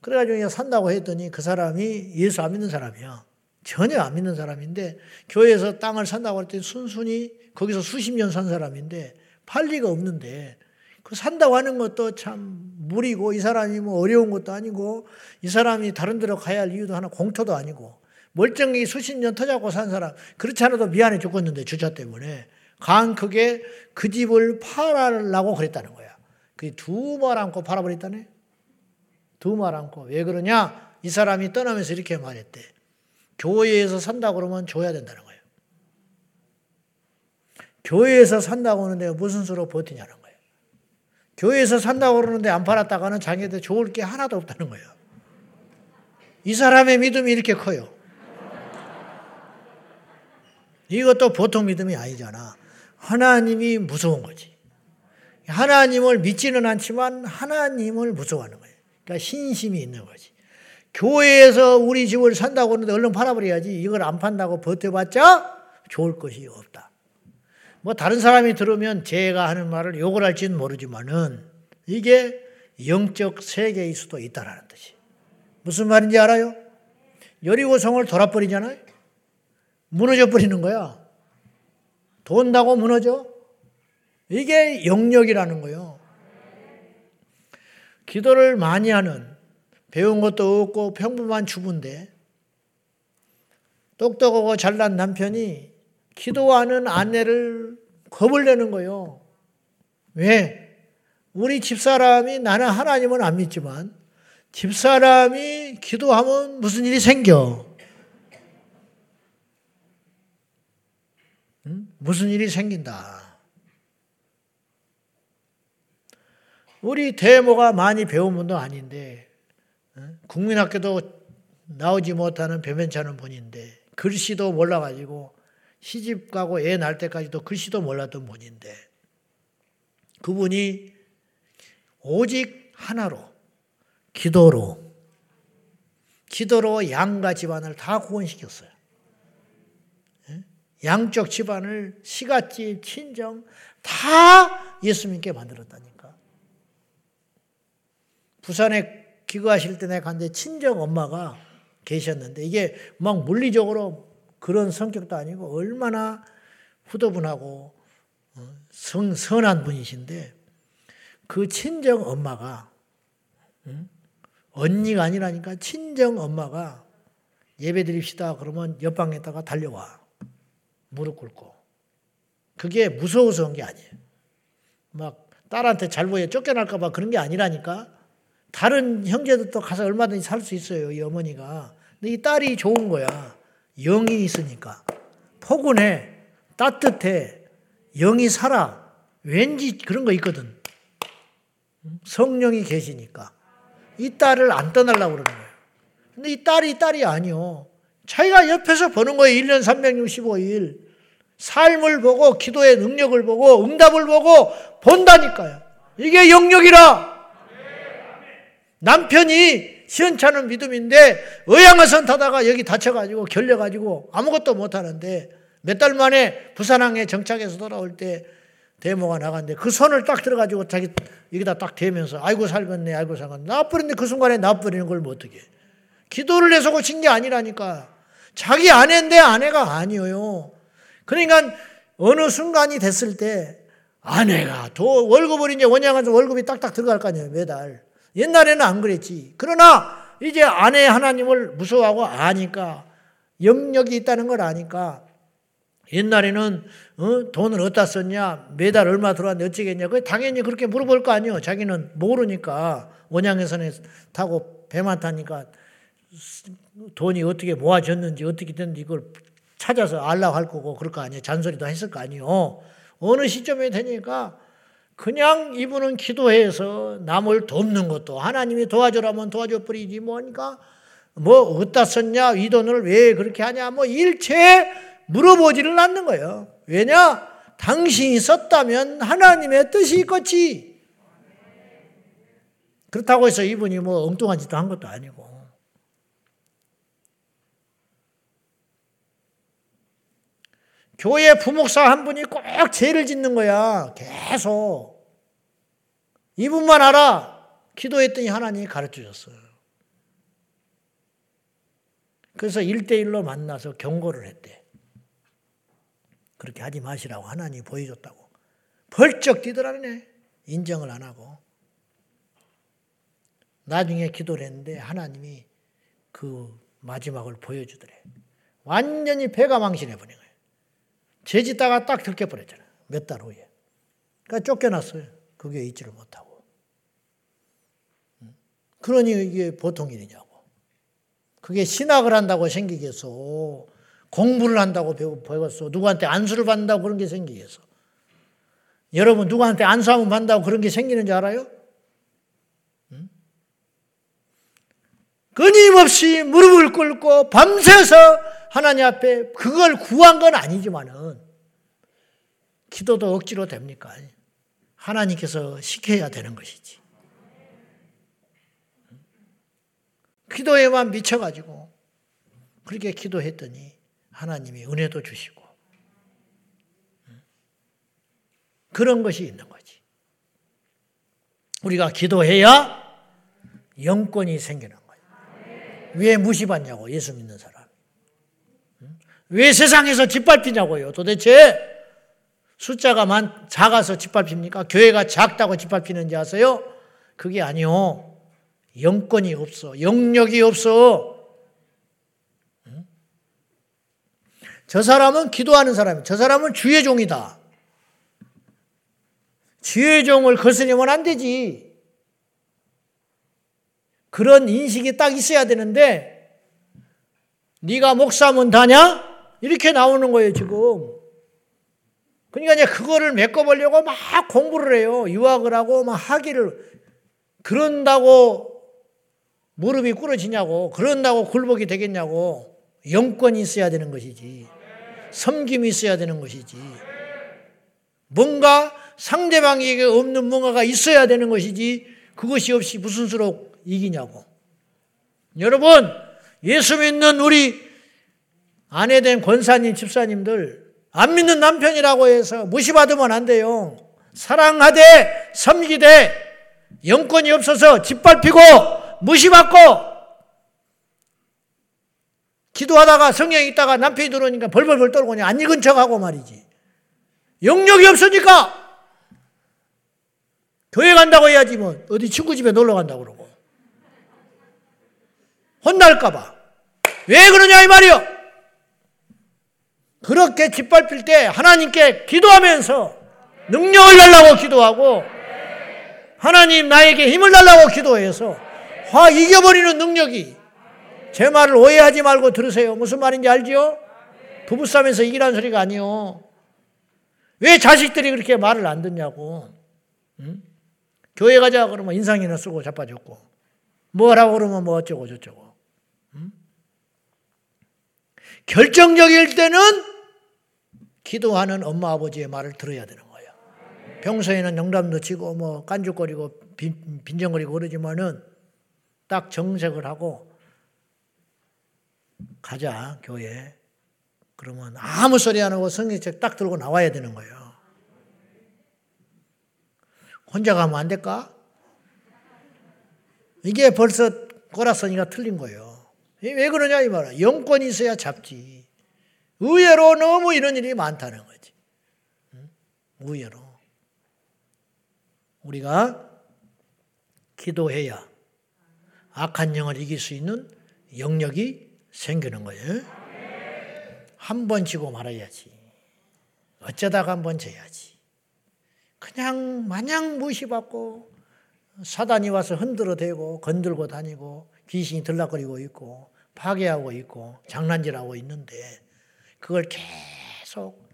그래가지고 산다고 했더니 그 사람이 예수 안 믿는 사람이야. 전혀 안 믿는 사람인데 교회에서 땅을 산다고 했더니 순순히 거기서 수십 년 산 사람인데 팔 리가 없는데 그 산다고 하는 것도 참 무리고 이 사람이 뭐 어려운 것도 아니고 이 사람이 다른 데로 가야 할 이유도 하나 공터도 아니고 멀쩡히 수십 년 터잡고 산 사람 그렇지 않아도 미안해 죽겠는데 주차 때문에 강 크게 그 집을 팔아라고 그랬다는 거야. 그 두 말 안고 팔아버렸다네. 두말 않고 왜 그러냐? 이 사람이 떠나면서 이렇게 말했대. 교회에서 산다 그러면 줘야 된다는 거예요. 교회에서 산다고 하는데 무슨 수로 버티냐는 거예요. 교회에서 산다고 그러는데 안 팔았다가는 자기한테 좋을 게 하나도 없다는 거예요. 이 사람의 믿음이 이렇게 커요. 이것도 보통 믿음이 아니잖아. 하나님이 무서운 거지. 하나님을 믿지는 않지만 하나님을 무서워하는 거예요. 그러니까 신심이 있는 거지. 교회에서 우리 집을 산다고 하는데 얼른 팔아버려야지. 이걸 안 판다고 버텨봤자 좋을 것이 없다. 뭐 다른 사람이 들으면 제가 하는 말을 욕을 할지는 모르지만은 이게 영적 세계일 수도 있다라는 뜻이. 무슨 말인지 알아요? 여리고성을 돌아버리잖아요. 무너져 버리는 거야. 돈다고 무너져? 이게 영역이라는 거예요. 기도를 많이 하는 배운 것도 없고 평범한 주부인데 똑똑하고 잘난 남편이 기도하는 아내를 겁을 내는 거예요. 왜? 우리 집사람이 나는 하나님은 안 믿지만 집사람이 기도하면 무슨 일이 생겨? 응? 무슨 일이 생긴다. 우리 대모가 많이 배운 분도 아닌데 국민학교도 나오지 못하는 변변찮은 분인데 글씨도 몰라가지고 시집 가고 애 낳을 때까지도 글씨도 몰랐던 분인데 그분이 오직 하나로 기도로 기도로 양가 집안을 다 구원시켰어요. 양쪽 집안을 시갓집, 친정 다 예수 님께 만들었다니. 부산에 기거하실 때 내가 갔는데 친정 엄마가 계셨는데 이게 막 물리적으로 그런 성격도 아니고 얼마나 후더분하고 어, 성, 선한 분이신데 그 친정 엄마가 언니가 아니라니까 친정 엄마가 예배 드립시다 그러면 옆방에다가 달려와 무릎 꿇고 그게 무서워서 온 게 아니에요. 막 딸한테 잘 보여 쫓겨날까봐 그런 게 아니라니까 다른 형제들도 가서 얼마든지 살 수 있어요 이 어머니가. 근데 이 딸이 좋은 거야. 영이 있으니까 포근해 따뜻해 영이 살아 왠지 그런 거 있거든. 성령이 계시니까. 이 딸을 안 떠나려고 그러는 거예요. 근데 이 딸이 딸이 아니요. 자기가 옆에서 보는 거예요. 1년 365일. 삶을 보고 기도의 능력을 보고 응답을 보고 본다니까요. 이게 영역이라. 남편이 시원찮은 믿음인데 의양어선 타다가 여기 다쳐가지고 결려가지고 아무것도 못하는데 몇 달 만에 부산항에 정착해서 돌아올 때 데모가 나갔는데 그 손을 딱 들어가지고 자기 여기다 딱 대면서 아이고 살겠네 아이고 살겠네. 나버렸는데 그 순간에 나버리는 걸 뭐 어떻게. 기도를 해서 고친 게 아니라니까. 자기 아내인데 아내가 아니에요. 그러니까 어느 순간이 됐을 때 아내가 도 월급을 이제 원양한서 월급이 딱딱 들어갈 거 아니에요 매달 옛날에는 안 그랬지. 그러나 이제 아내 하나님을 무서워하고 아니까 영역이 있다는 걸 아니까 옛날에는 어? 돈을 어디다 썼냐 매달 얼마 들어왔는데 어찌겠냐 그 당연히 그렇게 물어볼 거 아니에요 자기는 모르니까. 원양에서는 타고 배만 타니까 돈이 어떻게 모아졌는지 어떻게 됐는지 이걸 찾아서 알라고 할 거고 그럴 거 아니에요 잔소리도 했을 거 아니에요 어느 시점에 되니까 그냥 이분은 기도해서 남을 돕는 것도 하나님이 도와주라면 도와줘 버리지 뭐니까 뭐 어디다 썼냐 이 돈을 왜 그렇게 하냐 뭐 일체 물어보지를 않는 거예요. 왜냐? 당신이 썼다면 하나님의 뜻이 있겠지. 그렇다고 해서 이분이 뭐 엉뚱한 짓도 한 것도 아니고. 교회 부목사 한 분이 꼭 죄를 짓는 거야. 계속. 이분만 알아. 기도했더니 하나님이 가르쳐 줬어요. 그래서 일대일로 만나서 경고를 했대. 그렇게 하지 마시라고 하나님이 보여줬다고. 벌쩍 뛰더라네. 인정을 안 하고. 나중에 기도를 했는데 하나님이 그 마지막을 보여주더래. 완전히 배가 망신해 버린 거예 요. 죄짓다가 딱 들켜버렸잖아요. 몇 달 후에. 그러니까 쫓겨났어요. 그게 있지를 못하고. 그러니 이게 보통 일이냐고. 그게 신학을 한다고 생기겠어. 공부를 한다고 배웠어. 누구한테 안수를 받는다고 그런 게 생기겠어. 여러분 누구한테 안수 한번 받는다고 그런 게 생기는 줄 알아요? 응? 끊임없이 무릎을 꿇고 밤새서 하나님 앞에 그걸 구한 건 아니지만은 기도도 억지로 됩니까? 하나님께서 시켜야 되는 것이지. 기도에만 미쳐가지고 그렇게 기도했더니 하나님이 은혜도 주시고 그런 것이 있는 거지. 우리가 기도해야 영권이 생기는 거예요. 왜 무시받냐고 예수 믿는 사람. 왜 세상에서 짓밟히냐고요. 도대체 숫자가 만 작아서 짓밟힙니까? 교회가 작다고 짓밟히는지 아세요? 그게 아니요. 영권이 없어. 영력이 없어. 저 사람은 기도하는 사람이야. 저 사람은 주의 종이다. 주의 종을 거스르면 안 되지. 그런 인식이 딱 있어야 되는데 네가 목사면 다냐? 이렇게 나오는 거예요, 지금. 그러니까 이제 그거를 메꿔보려고 막 공부를 해요. 유학을 하고 막 학위를 그런다고 무릎이 꿇어지냐고, 그런다고 굴복이 되겠냐고, 영권이 있어야 되는 것이지. 섬김이 있어야 되는 것이지. 뭔가 상대방에게 없는 뭔가가 있어야 되는 것이지 그것이 없이 무슨 수로 이기냐고. 여러분, 예수 믿는 우리 아내 된 권사님, 집사님들, 안 믿는 남편이라고 해서 무시받으면 안 돼요. 사랑하되, 섬기되, 영권이 없어서 짓밟히고, 무시받고, 기도하다가 성령이 있다가 남편이 들어오니까 벌벌벌 떨고 그냥 안 읽은 척하고 말이지. 영역이 없으니까 교회 간다고 해야지 뭐 어디 친구 집에 놀러 간다고 그러고 혼날까봐 왜 그러냐 이 말이요. 그렇게 짓밟힐 때 하나님께 기도하면서 능력을 달라고 기도하고 하나님 나에게 힘을 달라고 기도해서 화 이겨버리는 능력이 제 말을 오해하지 말고 들으세요. 무슨 말인지 알지요? 부부싸움에서 이기라는 소리가 아니요. 왜 자식들이 그렇게 말을 안 듣냐고. 응? 교회 가자 그러면 인상이나 쓰고 자빠졌고 뭐라고 그러면 뭐 어쩌고 저쩌고. 응? 결정적일 때는 기도하는 엄마 아버지의 말을 들어야 되는 거예요. 평소에는 영담도 치고 뭐 깐죽거리고 빈, 빈정거리고 그러지만은 딱 정색을 하고 가자 교회. 그러면 아무 소리 안 하고 성경책 딱 들고 나와야 되는 거예요. 혼자 가면 안 될까? 이게 벌써 꼬라서니가 틀린 거예요. 왜 그러냐 이 말이야. 영권이 있어야 잡지. 의외로 너무 이런 일이 많다는 거지. 의외로. 우리가 기도해야 악한 영을 이길 수 있는 영역이 생기는 거예요. 한 번 지고 말아야지. 어쩌다가 한 번 져야지. 그냥 마냥 무시받고 사단이 와서 흔들어 대고 건들고 다니고 귀신이 들락거리고 있고 파괴하고 있고 장난질하고 있는데 그걸 계속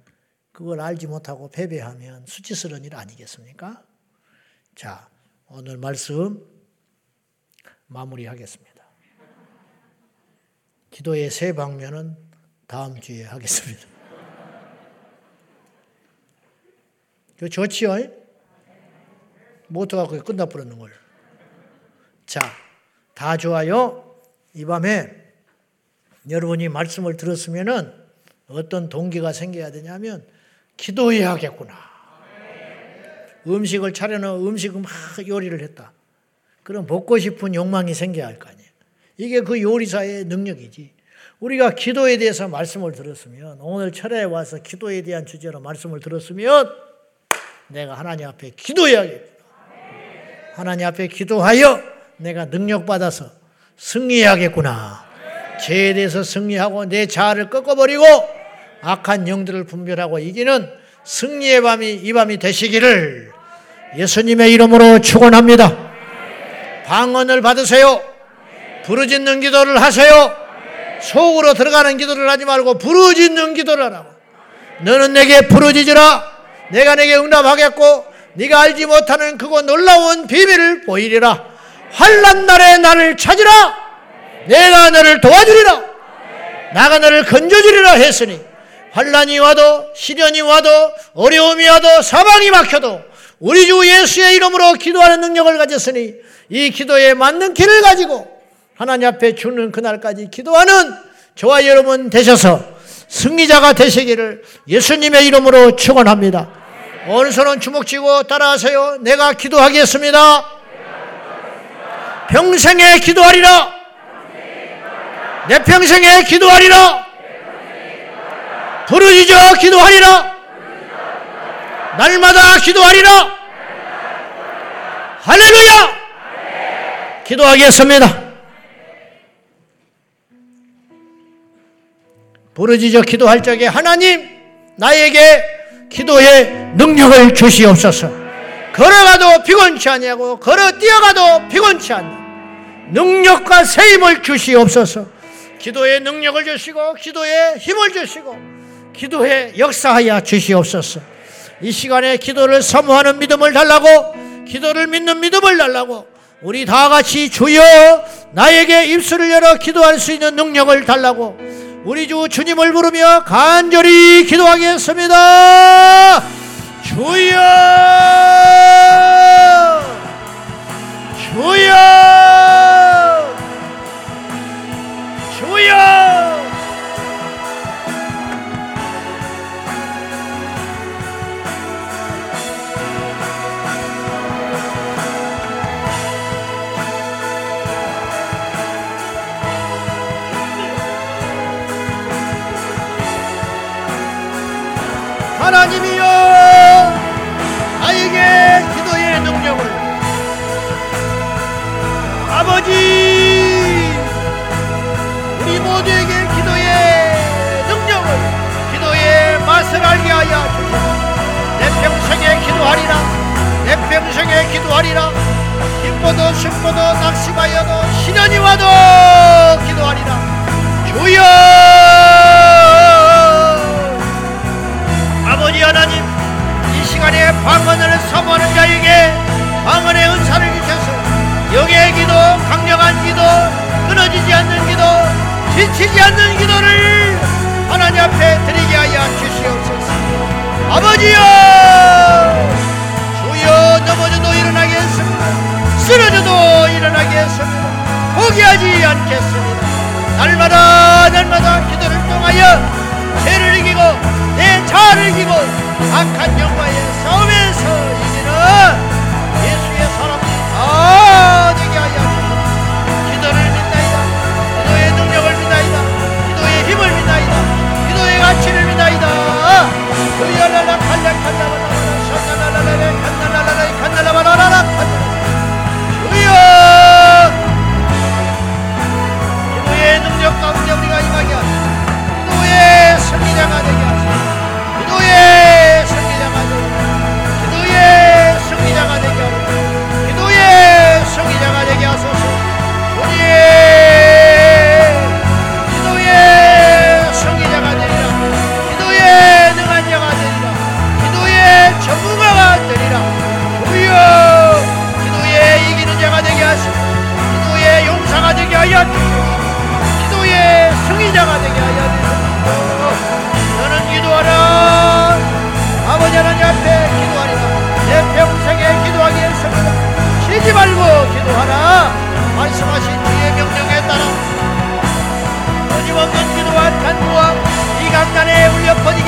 그걸 알지 못하고 패배하면 수치스러운 일 아니겠습니까? 자, 오늘 말씀 마무리하겠습니다. 기도의 세 방면은 다음 주에 하겠습니다. 그 좋지요? 모토가 그게 끝나버렸는 걸. 자, 다 좋아요. 이 밤에 여러분이 말씀을 들었으면은 어떤 동기가 생겨야 되냐면 기도해야 겠구나. 음식을 차려놓은 음식을 막 요리를 했다. 그럼 먹고 싶은 욕망이 생겨야 할 거 아니에요. 이게 그 요리사의 능력이지. 우리가 기도에 대해서 말씀을 들었으면 오늘 철야에 와서 기도에 대한 주제로 말씀을 들었으면 내가 하나님 앞에 기도해야겠다. 하나님 앞에 기도하여 내가 능력받아서 승리해야겠구나. 죄에 대해서 승리하고 내 자아를 꺾어버리고 악한 영들을 분별하고 이기는 승리의 밤이 이 밤이 되시기를 예수님의 이름으로 축원합니다. 방언을 받으세요. 부르짖는 기도를 하세요. 속으로 들어가는 기도를 하지 말고 부르짖는 기도를 하라고. 너는 내게 부르짖으라. 내가 내게 응답하겠고 네가 알지 못하는 그거 놀라운 비밀을 보이리라. 환란 날에 나를 찾으라. 내가 너를 도와주리라. 나가 너를 건져주리라 했으니 환란이 와도 시련이 와도 어려움이 와도 사방이 막혀도 우리 주 예수의 이름으로 기도하는 능력을 가졌으니 이 기도에 맞는 길을 가지고 하나님 앞에 주는 그날까지 기도하는 저와 여러분 되셔서 승리자가 되시기를 예수님의 이름으로 축원합니다. 오른손은 주먹 쥐고 따라하세요. 내가 기도하겠습니다. 평생에 기도하리라. 내 평생에 기도하리라. 부르짖어 기도하리라. 날마다 기도하리라. 할렐루야! 기도하겠습니다. 부르짖어 기도할 적에 하나님 나에게 기도의 능력을 주시옵소서. 걸어가도 피곤치 아니하고 걸어 뛰어가도 피곤치 않는 능력과 새 힘을 주시옵소서. 기도의 능력을 주시고 기도의 힘을 주시고 기도에 역사하여 주시옵소서. 이 시간에 기도를 사모하는 믿음을 달라고 기도를 믿는 믿음을 달라고 우리 다 같이 주여 나에게 입술을 열어 기도할 수 있는 능력을 달라고 우리 주 주님을 부르며 간절히 기도하겠습니다. 주여! 주여! 주여! 하나님이 아버지 우리 모두에게 기도의 능력을 기도의 맛을 알게 하여 주시오 내 평생에 기도하리라. 내 평생에 기도하리라. 기뻐도 슬퍼도 낙심하여도 시련이 와도 기도하리라. 주여! 아버지 하나님 이 시간에 방언을 선포하는 자에게 방언의 은사를 주셔서 영의 기도 강력한 기도 끊어지지 않는 기도 지치지 않는 기도를 하나님 앞에 드리게 하여 주시옵소서. 아버지여! 주여 넘어져도 일어나게 했습니다. 쓰러져도 일어나게 했습니다. 포기하지 않겠습니다. 날마다 날마다 기도를 통하여 죄를 이기고 내 자아를 이기고 악한 영과의 싸움에서 이기는 예수의 사람들 그야라라 칼라 칼라바라라 샤나라라라 칸나라라라 칸나라 바라라 주여 기도의 능력 가운데 우리가 임하게 하소서 기도의 승리자가 되게 하소서 기도의 하여 기도의 승리자가 되게 하여 주시옵소서. 너는 기도하라. 아버지 하나님 앞에 기도하리라. 내 평생에 기도하기 위해서입니다. 쉬지 말고 기도하라. 말씀하신 주의 명령에 따라. 끊임없는 기도와 간구와 이 강단에 울려 퍼지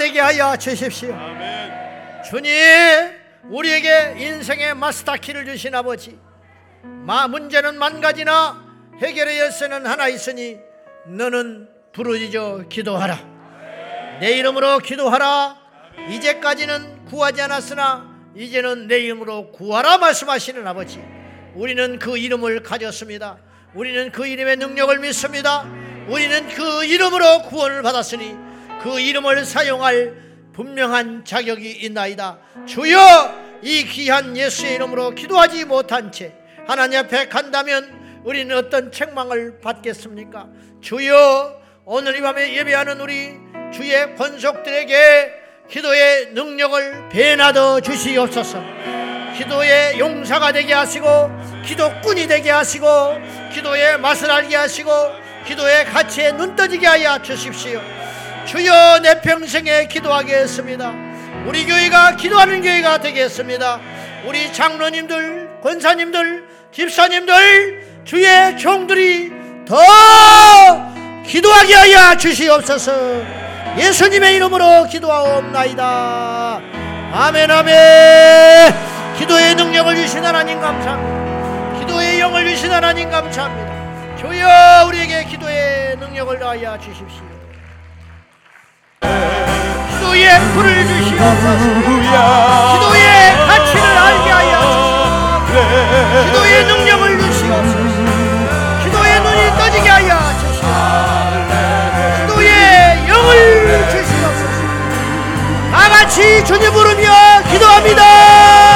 되게 하여 주십시오. 주님 우리에게 인생의 마스터키를 주신 아버지 마 문제는 만 가지나 해결의 열쇠는 하나 있으니 너는 부르짖어 기도하라. 내 이름으로 기도하라. 이제까지는 구하지 않았으나 이제는 내 이름으로 구하라 말씀하시는 아버지 우리는 그 이름을 가졌습니다. 우리는 그 이름의 능력을 믿습니다. 우리는 그 이름으로 구원을 받았으니 그 이름을 사용할 분명한 자격이 있나이다. 주여 이 귀한 예수의 이름으로 기도하지 못한 채 하나님 앞에 간다면 우리는 어떤 책망을 받겠습니까? 주여 오늘 이 밤에 예배하는 우리 주의 권속들에게 기도의 능력을 배나더 주시옵소서. 기도의 용사가 되게 하시고 기도꾼이 되게 하시고 기도의 맛을 알게 하시고 기도의 가치에 눈 떠지게 하여 주십시오. 주여 내 평생에 기도하겠습니다. 우리 교회가 기도하는 교회가 되겠습니다. 우리 장로님들, 권사님들, 집사님들, 주의 종들이 더 기도하게 하여 주시옵소서. 예수님의 이름으로 기도하옵나이다. 아멘 아멘. 기도의 능력을 주신 하나님 감사합니다. 기도의 영을 주신 하나님 감사합니다. 주여 우리에게 기도의 능력을 더하여 주십시오 기도의 불을 주시옵소서. 기도의 가치를 알게 하여 주시옵소서. 기도의 능력을 주시옵소서. 기도의 눈이 떠지게 하여 주시옵소서. 기도의 영을 주시옵소서. 다 같이 주님 부르며 기도합니다